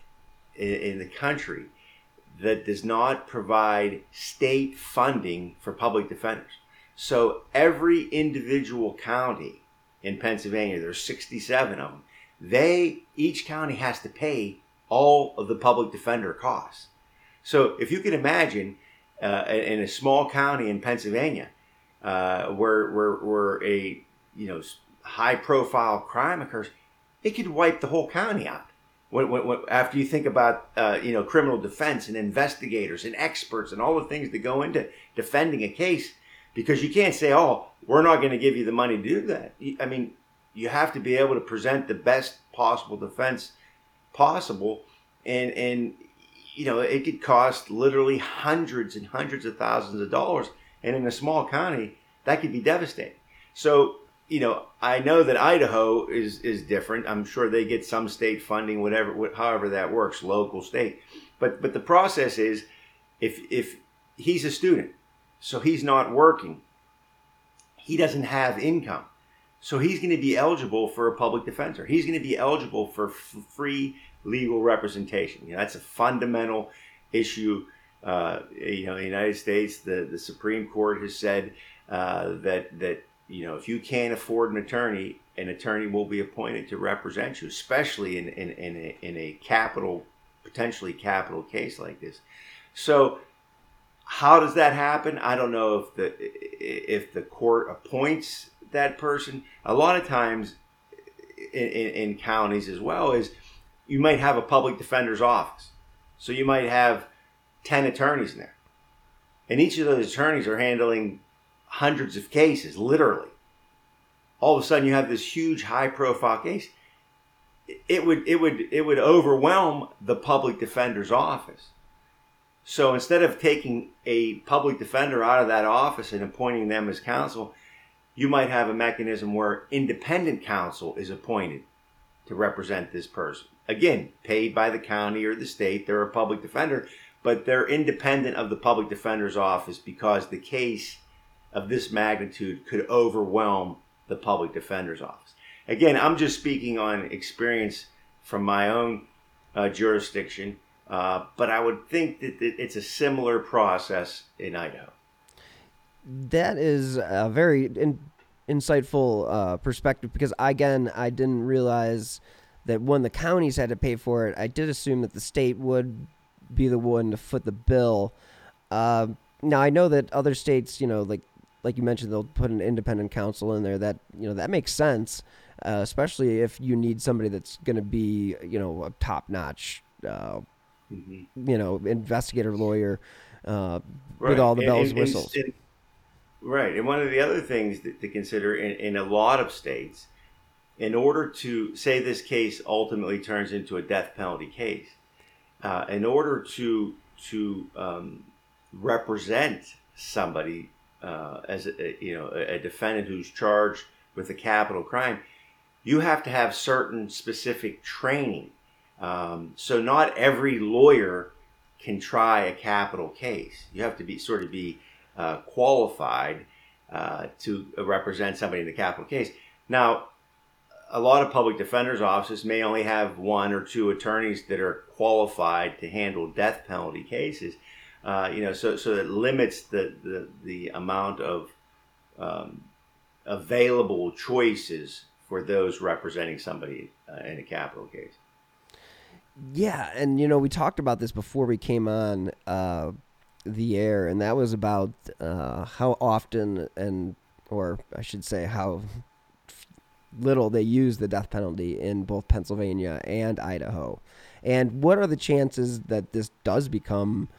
in, in the country that does not provide state funding for public defenders. So every individual county in Pennsylvania, there's 67 of them, they, each county has to pay all of the public defender costs. So if you can imagine uh, in a small county in Pennsylvania uh, where, where, where a you know high profile crime occurs, it could wipe the whole county out. When, when, when, after you think about uh, you know criminal defense and investigators and experts and all the things that go into defending a case, because you can't say, "Oh, we're not going to give you the money to do that." I mean, you have to be able to present the best possible defense possible, and and you know it could cost literally hundreds and hundreds of thousands of dollars, and in a small county that could be devastating. So you know, I know that Idaho is is different. I'm sure they get some state funding, whatever, however that works, local, state. But but the process is, if if he's a student, so he's not working, he doesn't have income, so he's going to be eligible for a public defender. He's going to be eligible for f- free legal representation. You know, that's a fundamental issue. Uh, you know, in the United States, the the Supreme Court has said uh, that that you know, if you can't afford an attorney, an attorney will be appointed to represent you, especially in, in, in, a, in a capital, potentially capital case like this. So, how does that happen? I don't know if the if the court appoints that person. A lot of times, in, in, in counties as well, is you might have a public defender's office, so you might have ten attorneys in there, and each of those attorneys are handling hundreds of cases, literally. All of a sudden, you have this huge, high-profile case. It would it would it would overwhelm the public defender's office. So instead of taking a public defender out of that office and appointing them as counsel, you might have a mechanism where independent counsel is appointed to represent this person. Again, paid by the county or the state, they're a public defender, but they're independent of the public defender's office because the case of this magnitude could overwhelm the public defender's office. Again, I'm just speaking on experience from my own uh, jurisdiction, uh, but I would think that it's a similar process in Idaho. That is a very in, insightful uh, perspective because, again, I didn't realize that when the counties had to pay for it, I did assume that the state would be the one to foot the bill. Uh, now I know that other states, you know, like like you mentioned, they'll put an independent counsel in there. That you know that makes sense, uh, especially if you need somebody that's going to be you know a top notch, uh, mm-hmm. you know, investigator lawyer uh, right. with all the bells and, and whistles. And, right, and one of the other things that, to consider in, in a lot of states, in order to say this case ultimately turns into a death penalty case, uh, in order to to um, represent somebody uh, as a, you know a defendant who's charged with a capital crime, you have to have certain specific training. Um, so not every lawyer can try a capital case. You have to be sort of be uh, qualified uh, to represent somebody in the capital case. Now, a lot of public defenders' offices may only have one or two attorneys that are qualified to handle death penalty cases. Uh, you know, so so it limits the the, the amount of um, available choices for those representing somebody uh, in a capital case. Yeah, and you know, we talked about this before we came on uh, the air, and that was about uh, how often and or I should say how little they use the death penalty in both Pennsylvania and Idaho. And what are the chances that this does become,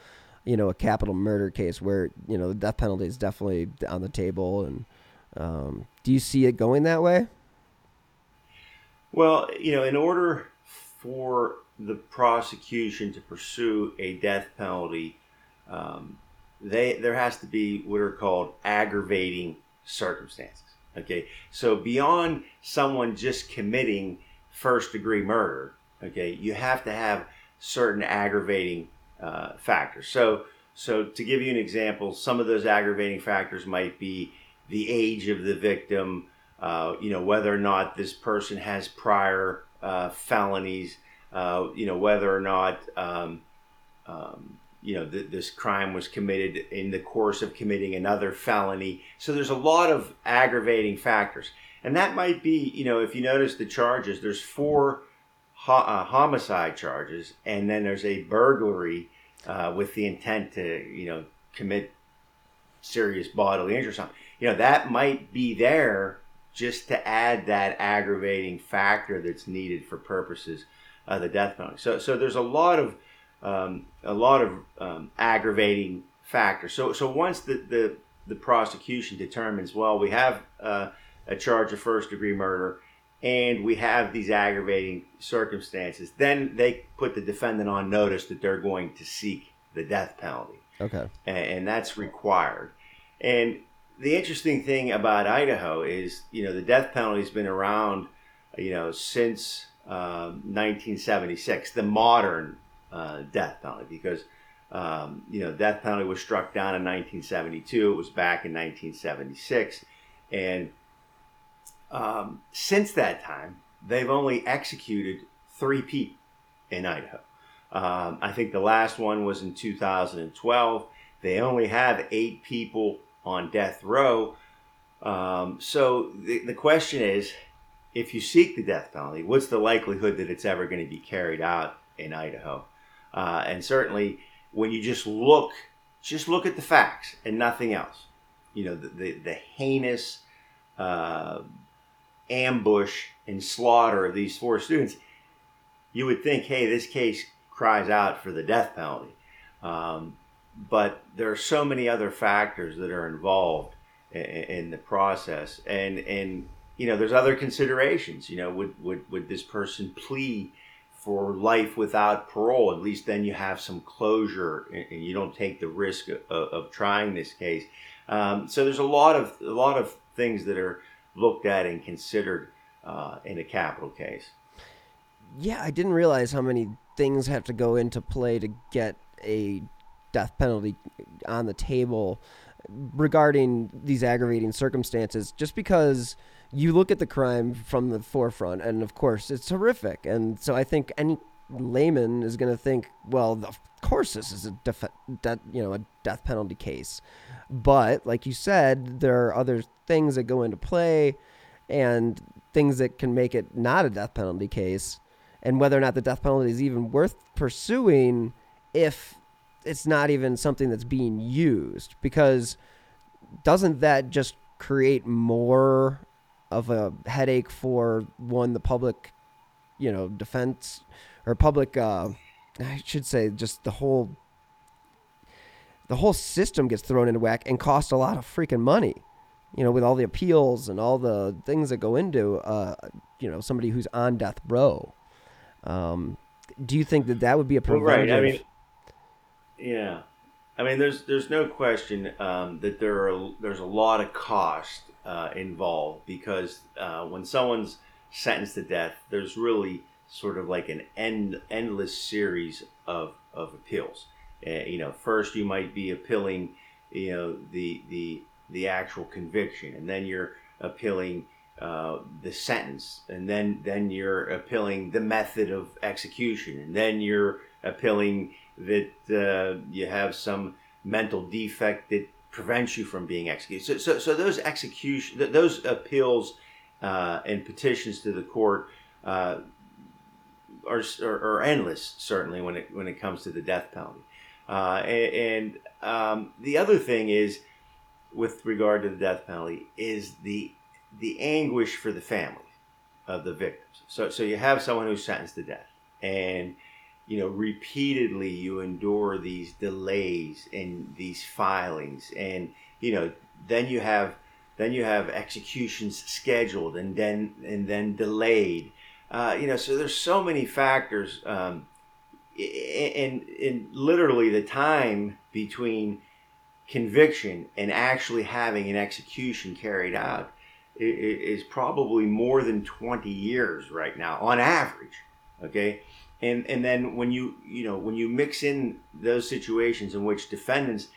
you know, a capital murder case where you know the death penalty is definitely on the table? And um, do you see it going that way? Well, you know, in order for the prosecution to pursue a death penalty, um, they there has to be what are called aggravating circumstances. Okay, so beyond someone just committing first degree murder, okay, you have to have certain aggravating uh, factors. So, so to give you an example, some of those aggravating factors might be the age of the victim, uh, you know, whether or not this person has prior uh, felonies, uh, you know, whether or not um, um, you know, th- this crime was committed in the course of committing another felony. So there's a lot of aggravating factors. And that might be, you know, if you notice the charges, there's four ho- uh, homicide charges, and then there's a burglary uh, with the intent to, you know, commit serious bodily injury or something. You know, that might be there just to add that aggravating factor that's needed for purposes of the death penalty. So, so there's a lot of um, a lot of um, aggravating factors. So, so once the, the, the prosecution determines, well, we have uh, a charge of first degree murder and we have these aggravating circumstances, then they put the defendant on notice that they're going to seek the death penalty. Okay. And, and that's required. And the interesting thing about Idaho is, you know, the death penalty has been around, you know, since um, 1976, the modern uh, death penalty because um, you know death penalty was struck down in 1972. It was back in 1976, and um, since that time they've only executed three people in Idaho. Um, I think the last one was in 2012. They only have eight people on death row. Um, so the, the question is, if you seek the death penalty, what's the likelihood that it's ever going to be carried out in Idaho? Uh, and certainly, when you just look, just look at the facts and nothing else. You know, the, the, the heinous uh, ambush and slaughter of these four students, you would think, hey, this case cries out for the death penalty. Um, but there are so many other factors that are involved in, in, the process. And, and, you know, there's other considerations. You know, would, would, would this person plea for life without parole. At least then you have some closure and, you don't take the risk of, of trying this case. Um, so there's a lot of a lot of things that are looked at and considered uh, in a capital case. Yeah, I didn't realize how many things have to go into play to get a death penalty on the table regarding these aggravating circumstances. Just because you look at the crime from the forefront, and of course it's horrific, and so I think any layman is going to think, well, of course this is a def- de- you know a death penalty case, but like you said, there are other things that go into play, and things that can make it not a death penalty case, and whether or not the death penalty is even worth pursuing if it's not even something that's being used. Because doesn't that just create more of a headache for one the public you know defense or public uh, I should say just the whole the whole system gets thrown into whack and costs a lot of freaking money you know with all the appeals and all the things that go into uh, you know somebody who's on death row um, do you think that that would be a preventative well, right. I mean, yeah, I mean, there's there's no question um, that there are there's a lot of cost uh, involved because uh, when someone's sentenced to death, there's really sort of like an end endless series of of appeals. Uh, you know, first you might be appealing, you know, the the the actual conviction, and then you're appealing uh, the sentence, and then then you're appealing the method of execution, and then you're appealing that uh, you have some mental defect that prevents you from being executed. So, so, so those execution, those appeals uh, and petitions to the court uh, are, are, are, endless. Certainly, when it when it comes to the death penalty. Uh, and, and um, the other thing is, with regard to the death penalty, is the the anguish for the family of the victims. So, so you have someone who's sentenced to death, and you know, repeatedly you endure these delays and these filings, and you know, then you have then you have executions scheduled and then and then delayed. Uh, you know, so there's so many factors, um, and in literally the time between conviction and actually having an execution carried out is probably more than 20 years right now on average okay and and then when you you know when you mix in those situations in which defendants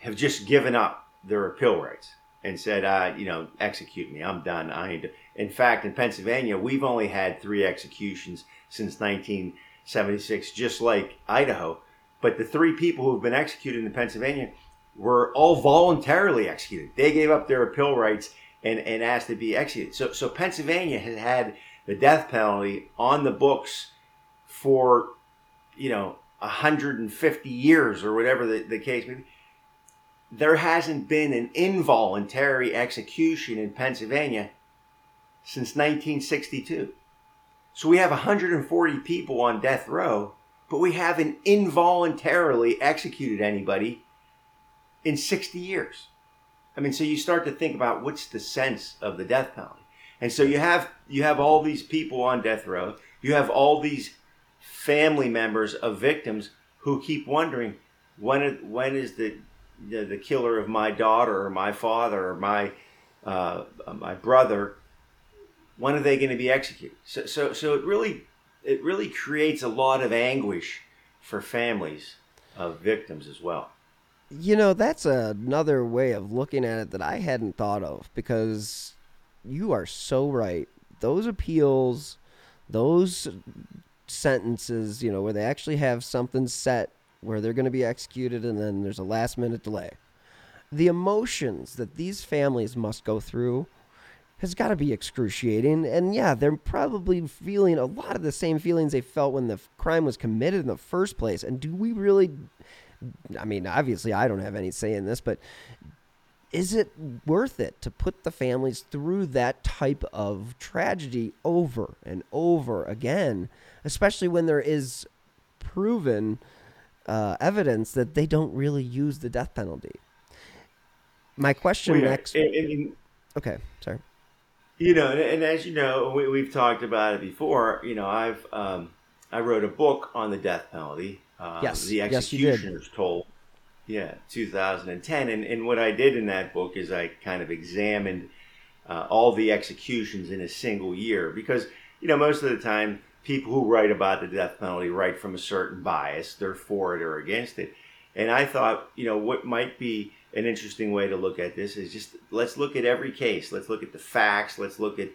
have just given up their appeal rights and said, uh, you know, execute me, I'm done. I to. In fact, in Pennsylvania, we've only had three executions since 1976, just like Idaho. But the three people who have been executed in Pennsylvania were all voluntarily executed. They gave up their appeal rights and, and asked to be executed. So, so Pennsylvania has had the death penalty on the books for, you know, 150 years or whatever the, the case may be, there hasn't been an involuntary execution in Pennsylvania since 1962. So we have 140 people on death row, but we haven't involuntarily executed anybody in 60 years. I mean, so you start to think about what's the sense of the death penalty. And so you have you have all these people on death row. You have all these family members of victims who keep wondering when when is the the, the killer of my daughter or my father or my uh, my brother when are they going to be executed? So, so so it really it really creates a lot of anguish for families of victims as well. You know that's another way of looking at it that i hadn't thought of because you are so right. Those appeals those sentences, you know, where they actually have something set where they're going to be executed and then there's a last minute delay. The emotions that these families must go through has got to be excruciating. And yeah, they're probably feeling a lot of the same feelings they felt when the crime was committed in the first place. And do we really, I mean, obviously I don't have any say in this, but is it worth it to put the families through that type of tragedy over and over again, especially when there is proven uh, evidence that they don't really use the death penalty? My question well, yeah, next. And, and, okay, sorry. You know, and, and as you know, we, have talked about it before. You know, I've um, I wrote a book on the death penalty. Uh, yes, the executioner's yes, toll Yeah, 2010. And, and what I did in that book is I kind of examined uh, all the executions in a single year because, you know, most of the time people who write about the death penalty write from a certain bias. They're for it or against it. And I thought, you know, what might be an interesting way to look at this is just let's look at every case. Let's look at the facts. Let's look at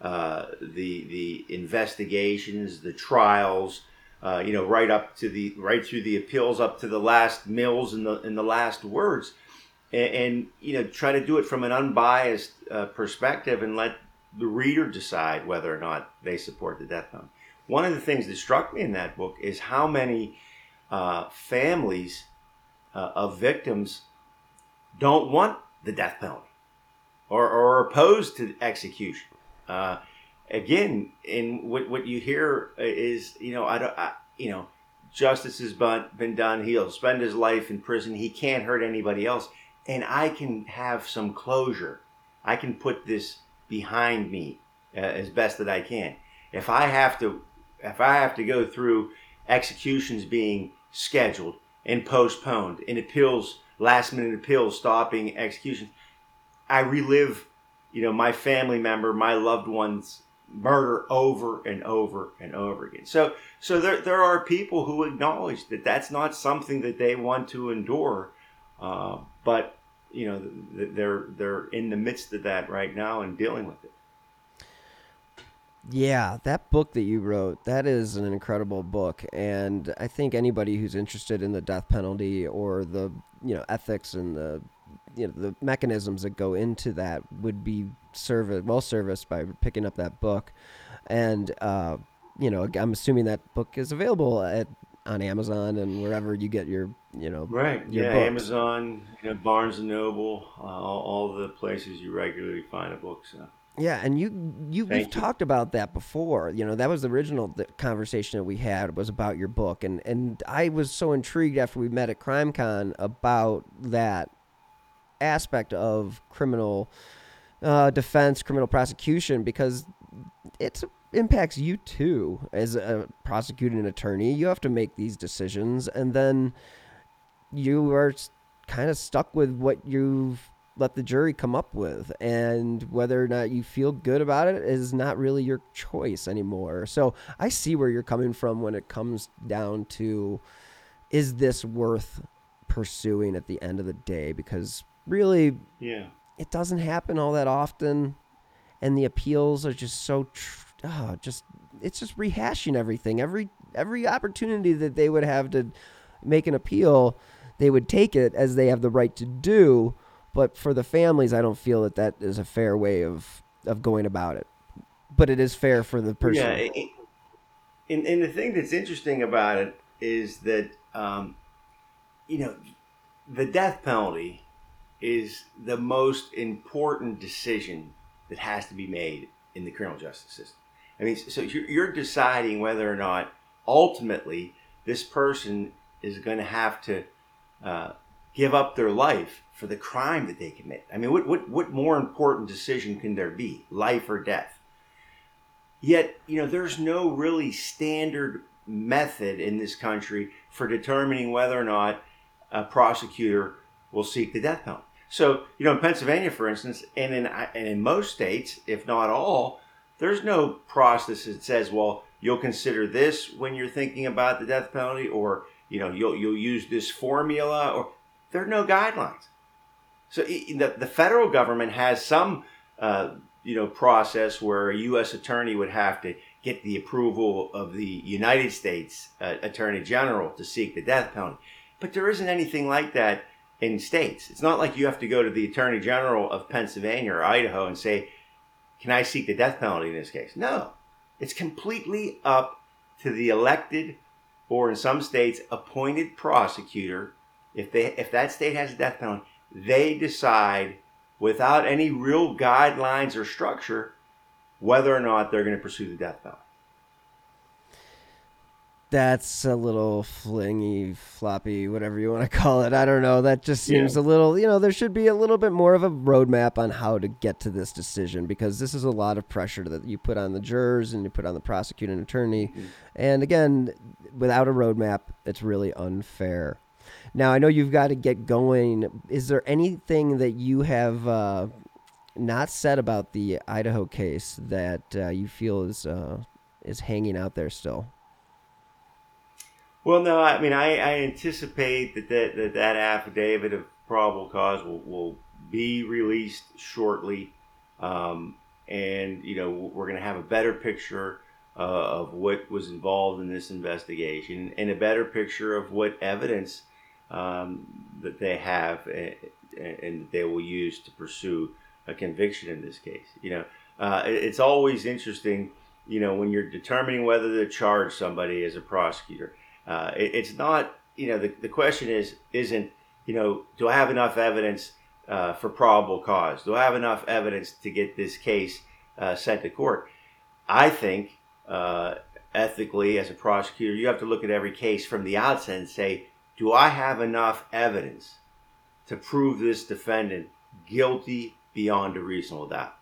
uh, the the investigations, the trials, uh, you know, right up to the right through the appeals, up to the last mills and the and the last words, and, and you know, try to do it from an unbiased uh, perspective and let the reader decide whether or not they support the death penalty. One of the things that struck me in that book is how many uh, families uh, of victims don't want the death penalty or, are opposed to execution. Uh, again, in what, what you hear is, you know, I don't, I, you know, justice has been, been done. He'll spend his life in prison. He can't hurt anybody else. And I can have some closure. I can put this behind me uh, as best that I can. If I have to, if I have to go through executions being scheduled and postponed and appeals, last minute appeals stopping executions, I relive, you know, my family member, my loved one's murder over and over and over again. So, so there, there are people who acknowledge that that's not something that they want to endure, uh, but you know, they're they're in the midst of that right now and dealing with it. Yeah, that book that you wrote, that is an incredible book and I think anybody who's interested in the death penalty or the, you know, ethics and the you know the mechanisms that go into that would be service well serviced by picking up that book, and uh, you know I'm assuming that book is available at on Amazon and wherever you get your you know right yeah books. Amazon you know, Barnes and Noble uh, all, all, the places you regularly find a book so. Yeah, and you you we've you. talked about that before. You know, that was the original conversation that we had was about your book, and and I was so intrigued after we met at CrimeCon about that aspect of criminal uh, defense, criminal prosecution, because it impacts you too as a prosecuting attorney. You have to make these decisions, and then you are kind of stuck with what you've let the jury come up with and whether or not you feel good about it is not really your choice anymore so i see where you're coming from when it comes down to is this worth pursuing at the end of the day because really, yeah, it doesn't happen all that often, and the appeals are just so, tr- oh, just it's just rehashing everything. Every every opportunity that they would have to make an appeal, they would take it as they have the right to do. But for the families, I don't feel that that is a fair way of of going about it. But it is fair for the person. Yeah, and, and the thing that's interesting about it is that um, you know the death penalty is the most important decision that has to be made in the criminal justice system. I mean, so you're deciding whether or not ultimately this person is going to have to uh, give up their life for the crime that they commit. I mean, what, what, what more important decision can there be, life or death? Yet, you know, there's no really standard method in this country for determining whether or not a prosecutor will seek the death penalty. So, you know, in Pennsylvania, for instance, and in and in most states, if not all, there's no process that says, well, you'll consider this when you're thinking about the death penalty, or you know, you'll you'll use this formula, or there are no guidelines. So the the federal government has some uh, you know process where a U.S. attorney would have to get the approval of the United States uh, Attorney General to seek the death penalty, but there isn't anything like that in states. It's not like you have to go to the Attorney General of Pennsylvania or Idaho and say, Can I seek the death penalty in this case? No. It's completely up to the elected or in some states appointed prosecutor. If they if that state has a death penalty, they decide without any real guidelines or structure whether or not they're going to pursue the death penalty that's a little flingy, floppy, whatever you want to call it. I don't know. That just seems yeah. a little, you know, there should be a little bit more of a roadmap on how to get to this decision because this is a lot of pressure that you put on the jurors and you put on the prosecuting attorney. Mm-hmm. And again, without a roadmap, it's really unfair. Now I know you've got to get going. Is there anything that you have uh, not said about the Idaho case that uh, you feel is uh, is hanging out there still? Well, no, I mean, I, I anticipate that that, that that affidavit of probable cause will, will be released shortly. Um, and, you know, we're going to have a better picture uh, of what was involved in this investigation and a better picture of what evidence um, that they have and, and they will use to pursue a conviction in this case. You know, uh, it's always interesting, you know, when you're determining whether to charge somebody as a prosecutor. Uh, it, it's not, you know, the, the question is, isn't, you know, do I have enough evidence uh, for probable cause? Do I have enough evidence to get this case uh, sent to court? I think uh, ethically, as a prosecutor, you have to look at every case from the outset and say, do I have enough evidence to prove this defendant guilty beyond a reasonable doubt?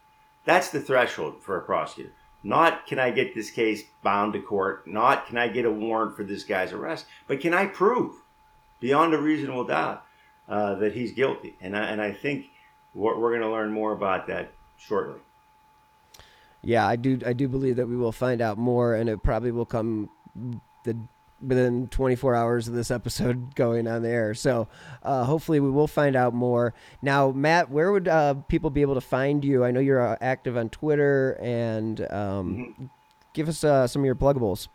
That's the threshold for a prosecutor. Not can I get this case bound to court, not can I get a warrant for this guy's arrest, but can I prove beyond a reasonable doubt uh, that he's guilty? And I, and I think we're, we're going to learn more about that shortly. Yeah, I do. I do believe that we will find out more, and it probably will come the within 24 hours of this episode going on the air. So uh, hopefully we will find out more. Now, Matt, where would uh, people be able to find you? I know you're uh, active on Twitter, and um, mm-hmm. give us uh, some of your pluggables.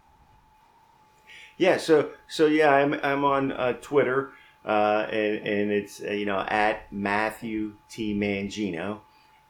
Yeah, so so yeah, I'm I'm on uh, Twitter, uh, and and it's you know at Matthew T Mangino,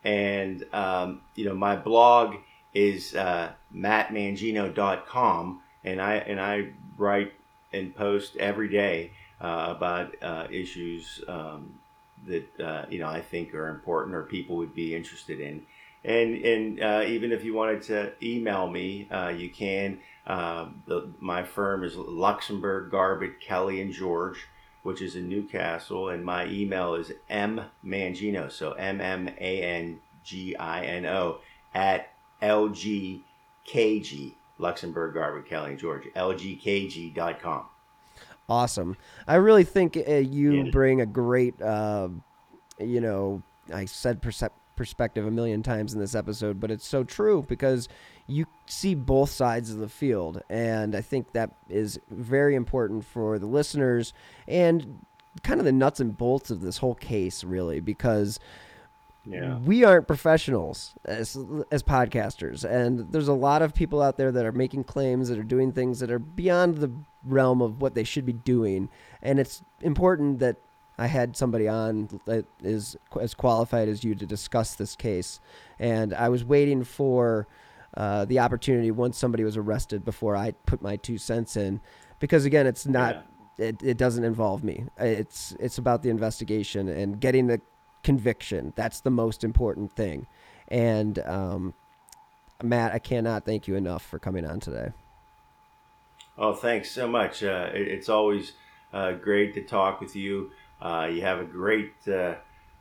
and um, you know my blog is uh, mattmangino.com and I and I write and post every day uh, about uh, issues um, that uh, you know I think are important or people would be interested in. And and uh, even if you wanted to email me, uh, you can. Um, the, my firm is Luxenberg Garbett, Kelly, and George, which is in New Castle, and my email is m mangino, so m m a n g i n o at lgkg Garbett, Kelly, and George. LGKG.com. Awesome. I really think uh, you yeah. bring a great, uh, you know, I said percep- perspective a million times in this episode, but it's so true because you see both sides of the field. And I think that is very important for the listeners and kind of the nuts and bolts of this whole case, really, because yeah. we aren't professionals as as podcasters and there's a lot of people out there that are making claims that are doing things that are beyond the realm of what they should be doing and it's important that I had somebody on that is as qualified as you to discuss this case and I was waiting for uh, the opportunity once somebody was arrested before I put my two cents in because again it's not yeah. It, it doesn't involve me. It's it's about the investigation and getting the conviction. That's the most important thing. And um, Matt, I cannot thank you enough for coming on today. Oh, thanks so much. Uh, it, it's always uh, great to talk with you. Uh, you have a great uh,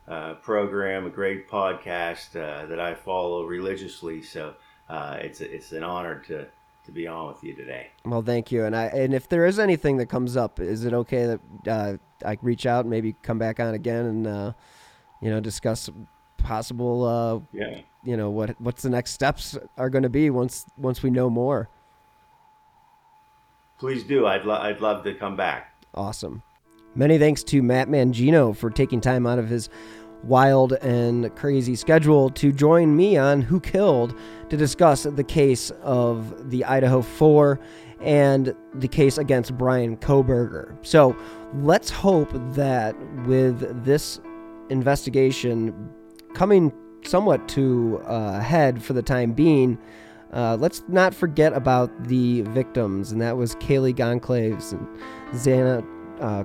uh, program, a great podcast uh, that I follow religiously. So it's it's an honor to to be on with you today. Well, thank you. And I and if there is anything that comes up, is it okay that I reach out and maybe come back on again and you know, discuss possible, uh, yeah. you know, what what's the next steps are going to be once once we know more. Please do. I'd lo- I'd love to come back. Awesome. Many thanks to Matt Mangino for taking time out of his wild and crazy schedule to join me on Who Killed to discuss the case of the Idaho 4 and the case against Bryan Kohberger. So let's hope that with this investigation coming somewhat to a head for the time being, uh, let's not forget about the victims, and that was Kaylee Goncalves and Xana uh,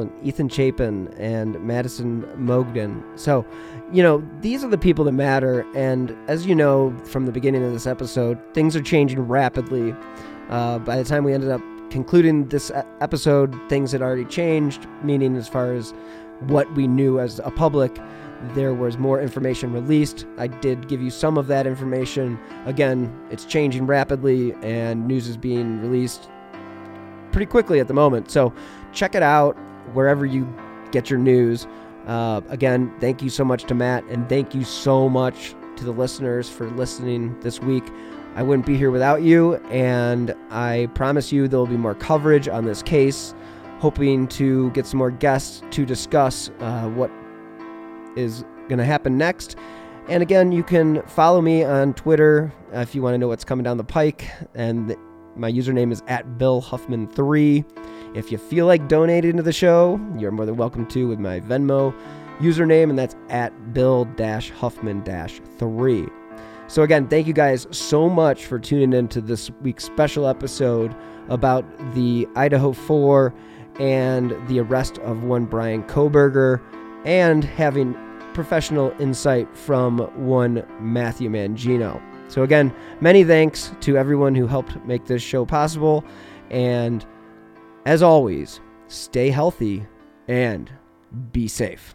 and Ethan Chapin and Madison Mogen. So, you know, these are the people that matter. And as you know from the beginning of this episode, things are changing rapidly. Uh, by the time we ended up concluding this episode, things had already changed, meaning as far as what we knew as a public. There was more information released. I did give you some of that information. Again, it's changing rapidly, and news is being released pretty quickly at the moment. So check it out. wherever you get your news. Uh, again, thank you so much to Matt, and thank you so much to the listeners for listening this week. I wouldn't be here without you, and I promise you there will be more coverage on this case. Hoping to get some more guests to discuss uh, what is going to happen next. And again, you can follow me on Twitter if you want to know what's coming down the pike. And my username is at Bill Huffman3. If you feel like donating to the show, you're more than welcome to with my Venmo username, and that's at Bill Huffman 3. So, again, thank you guys so much for tuning in to this week's special episode about the Idaho 4 and the arrest of one Bryan Kohberger, and having professional insight from one Matthew Mangino. So, again, many thanks to everyone who helped make this show possible. And as always, stay healthy and be safe.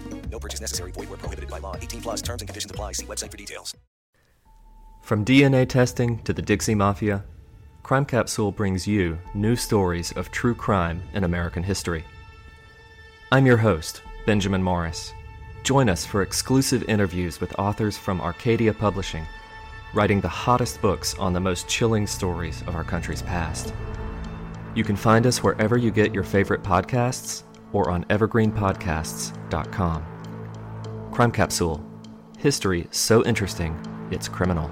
No purchase necessary. Void where prohibited by law. 18 plus terms and conditions apply. See website for details. From DNA testing to the Dixie Mafia, Crime Capsule brings you new stories of true crime in American history. I'm your host, Benjamin Morris. Join us for exclusive interviews with authors from Arcadia Publishing, writing the hottest books on the most chilling stories of our country's past. You can find us wherever you get your favorite podcasts or on evergreenpodcasts.com. Crime Capsule History so interesting, it's criminal.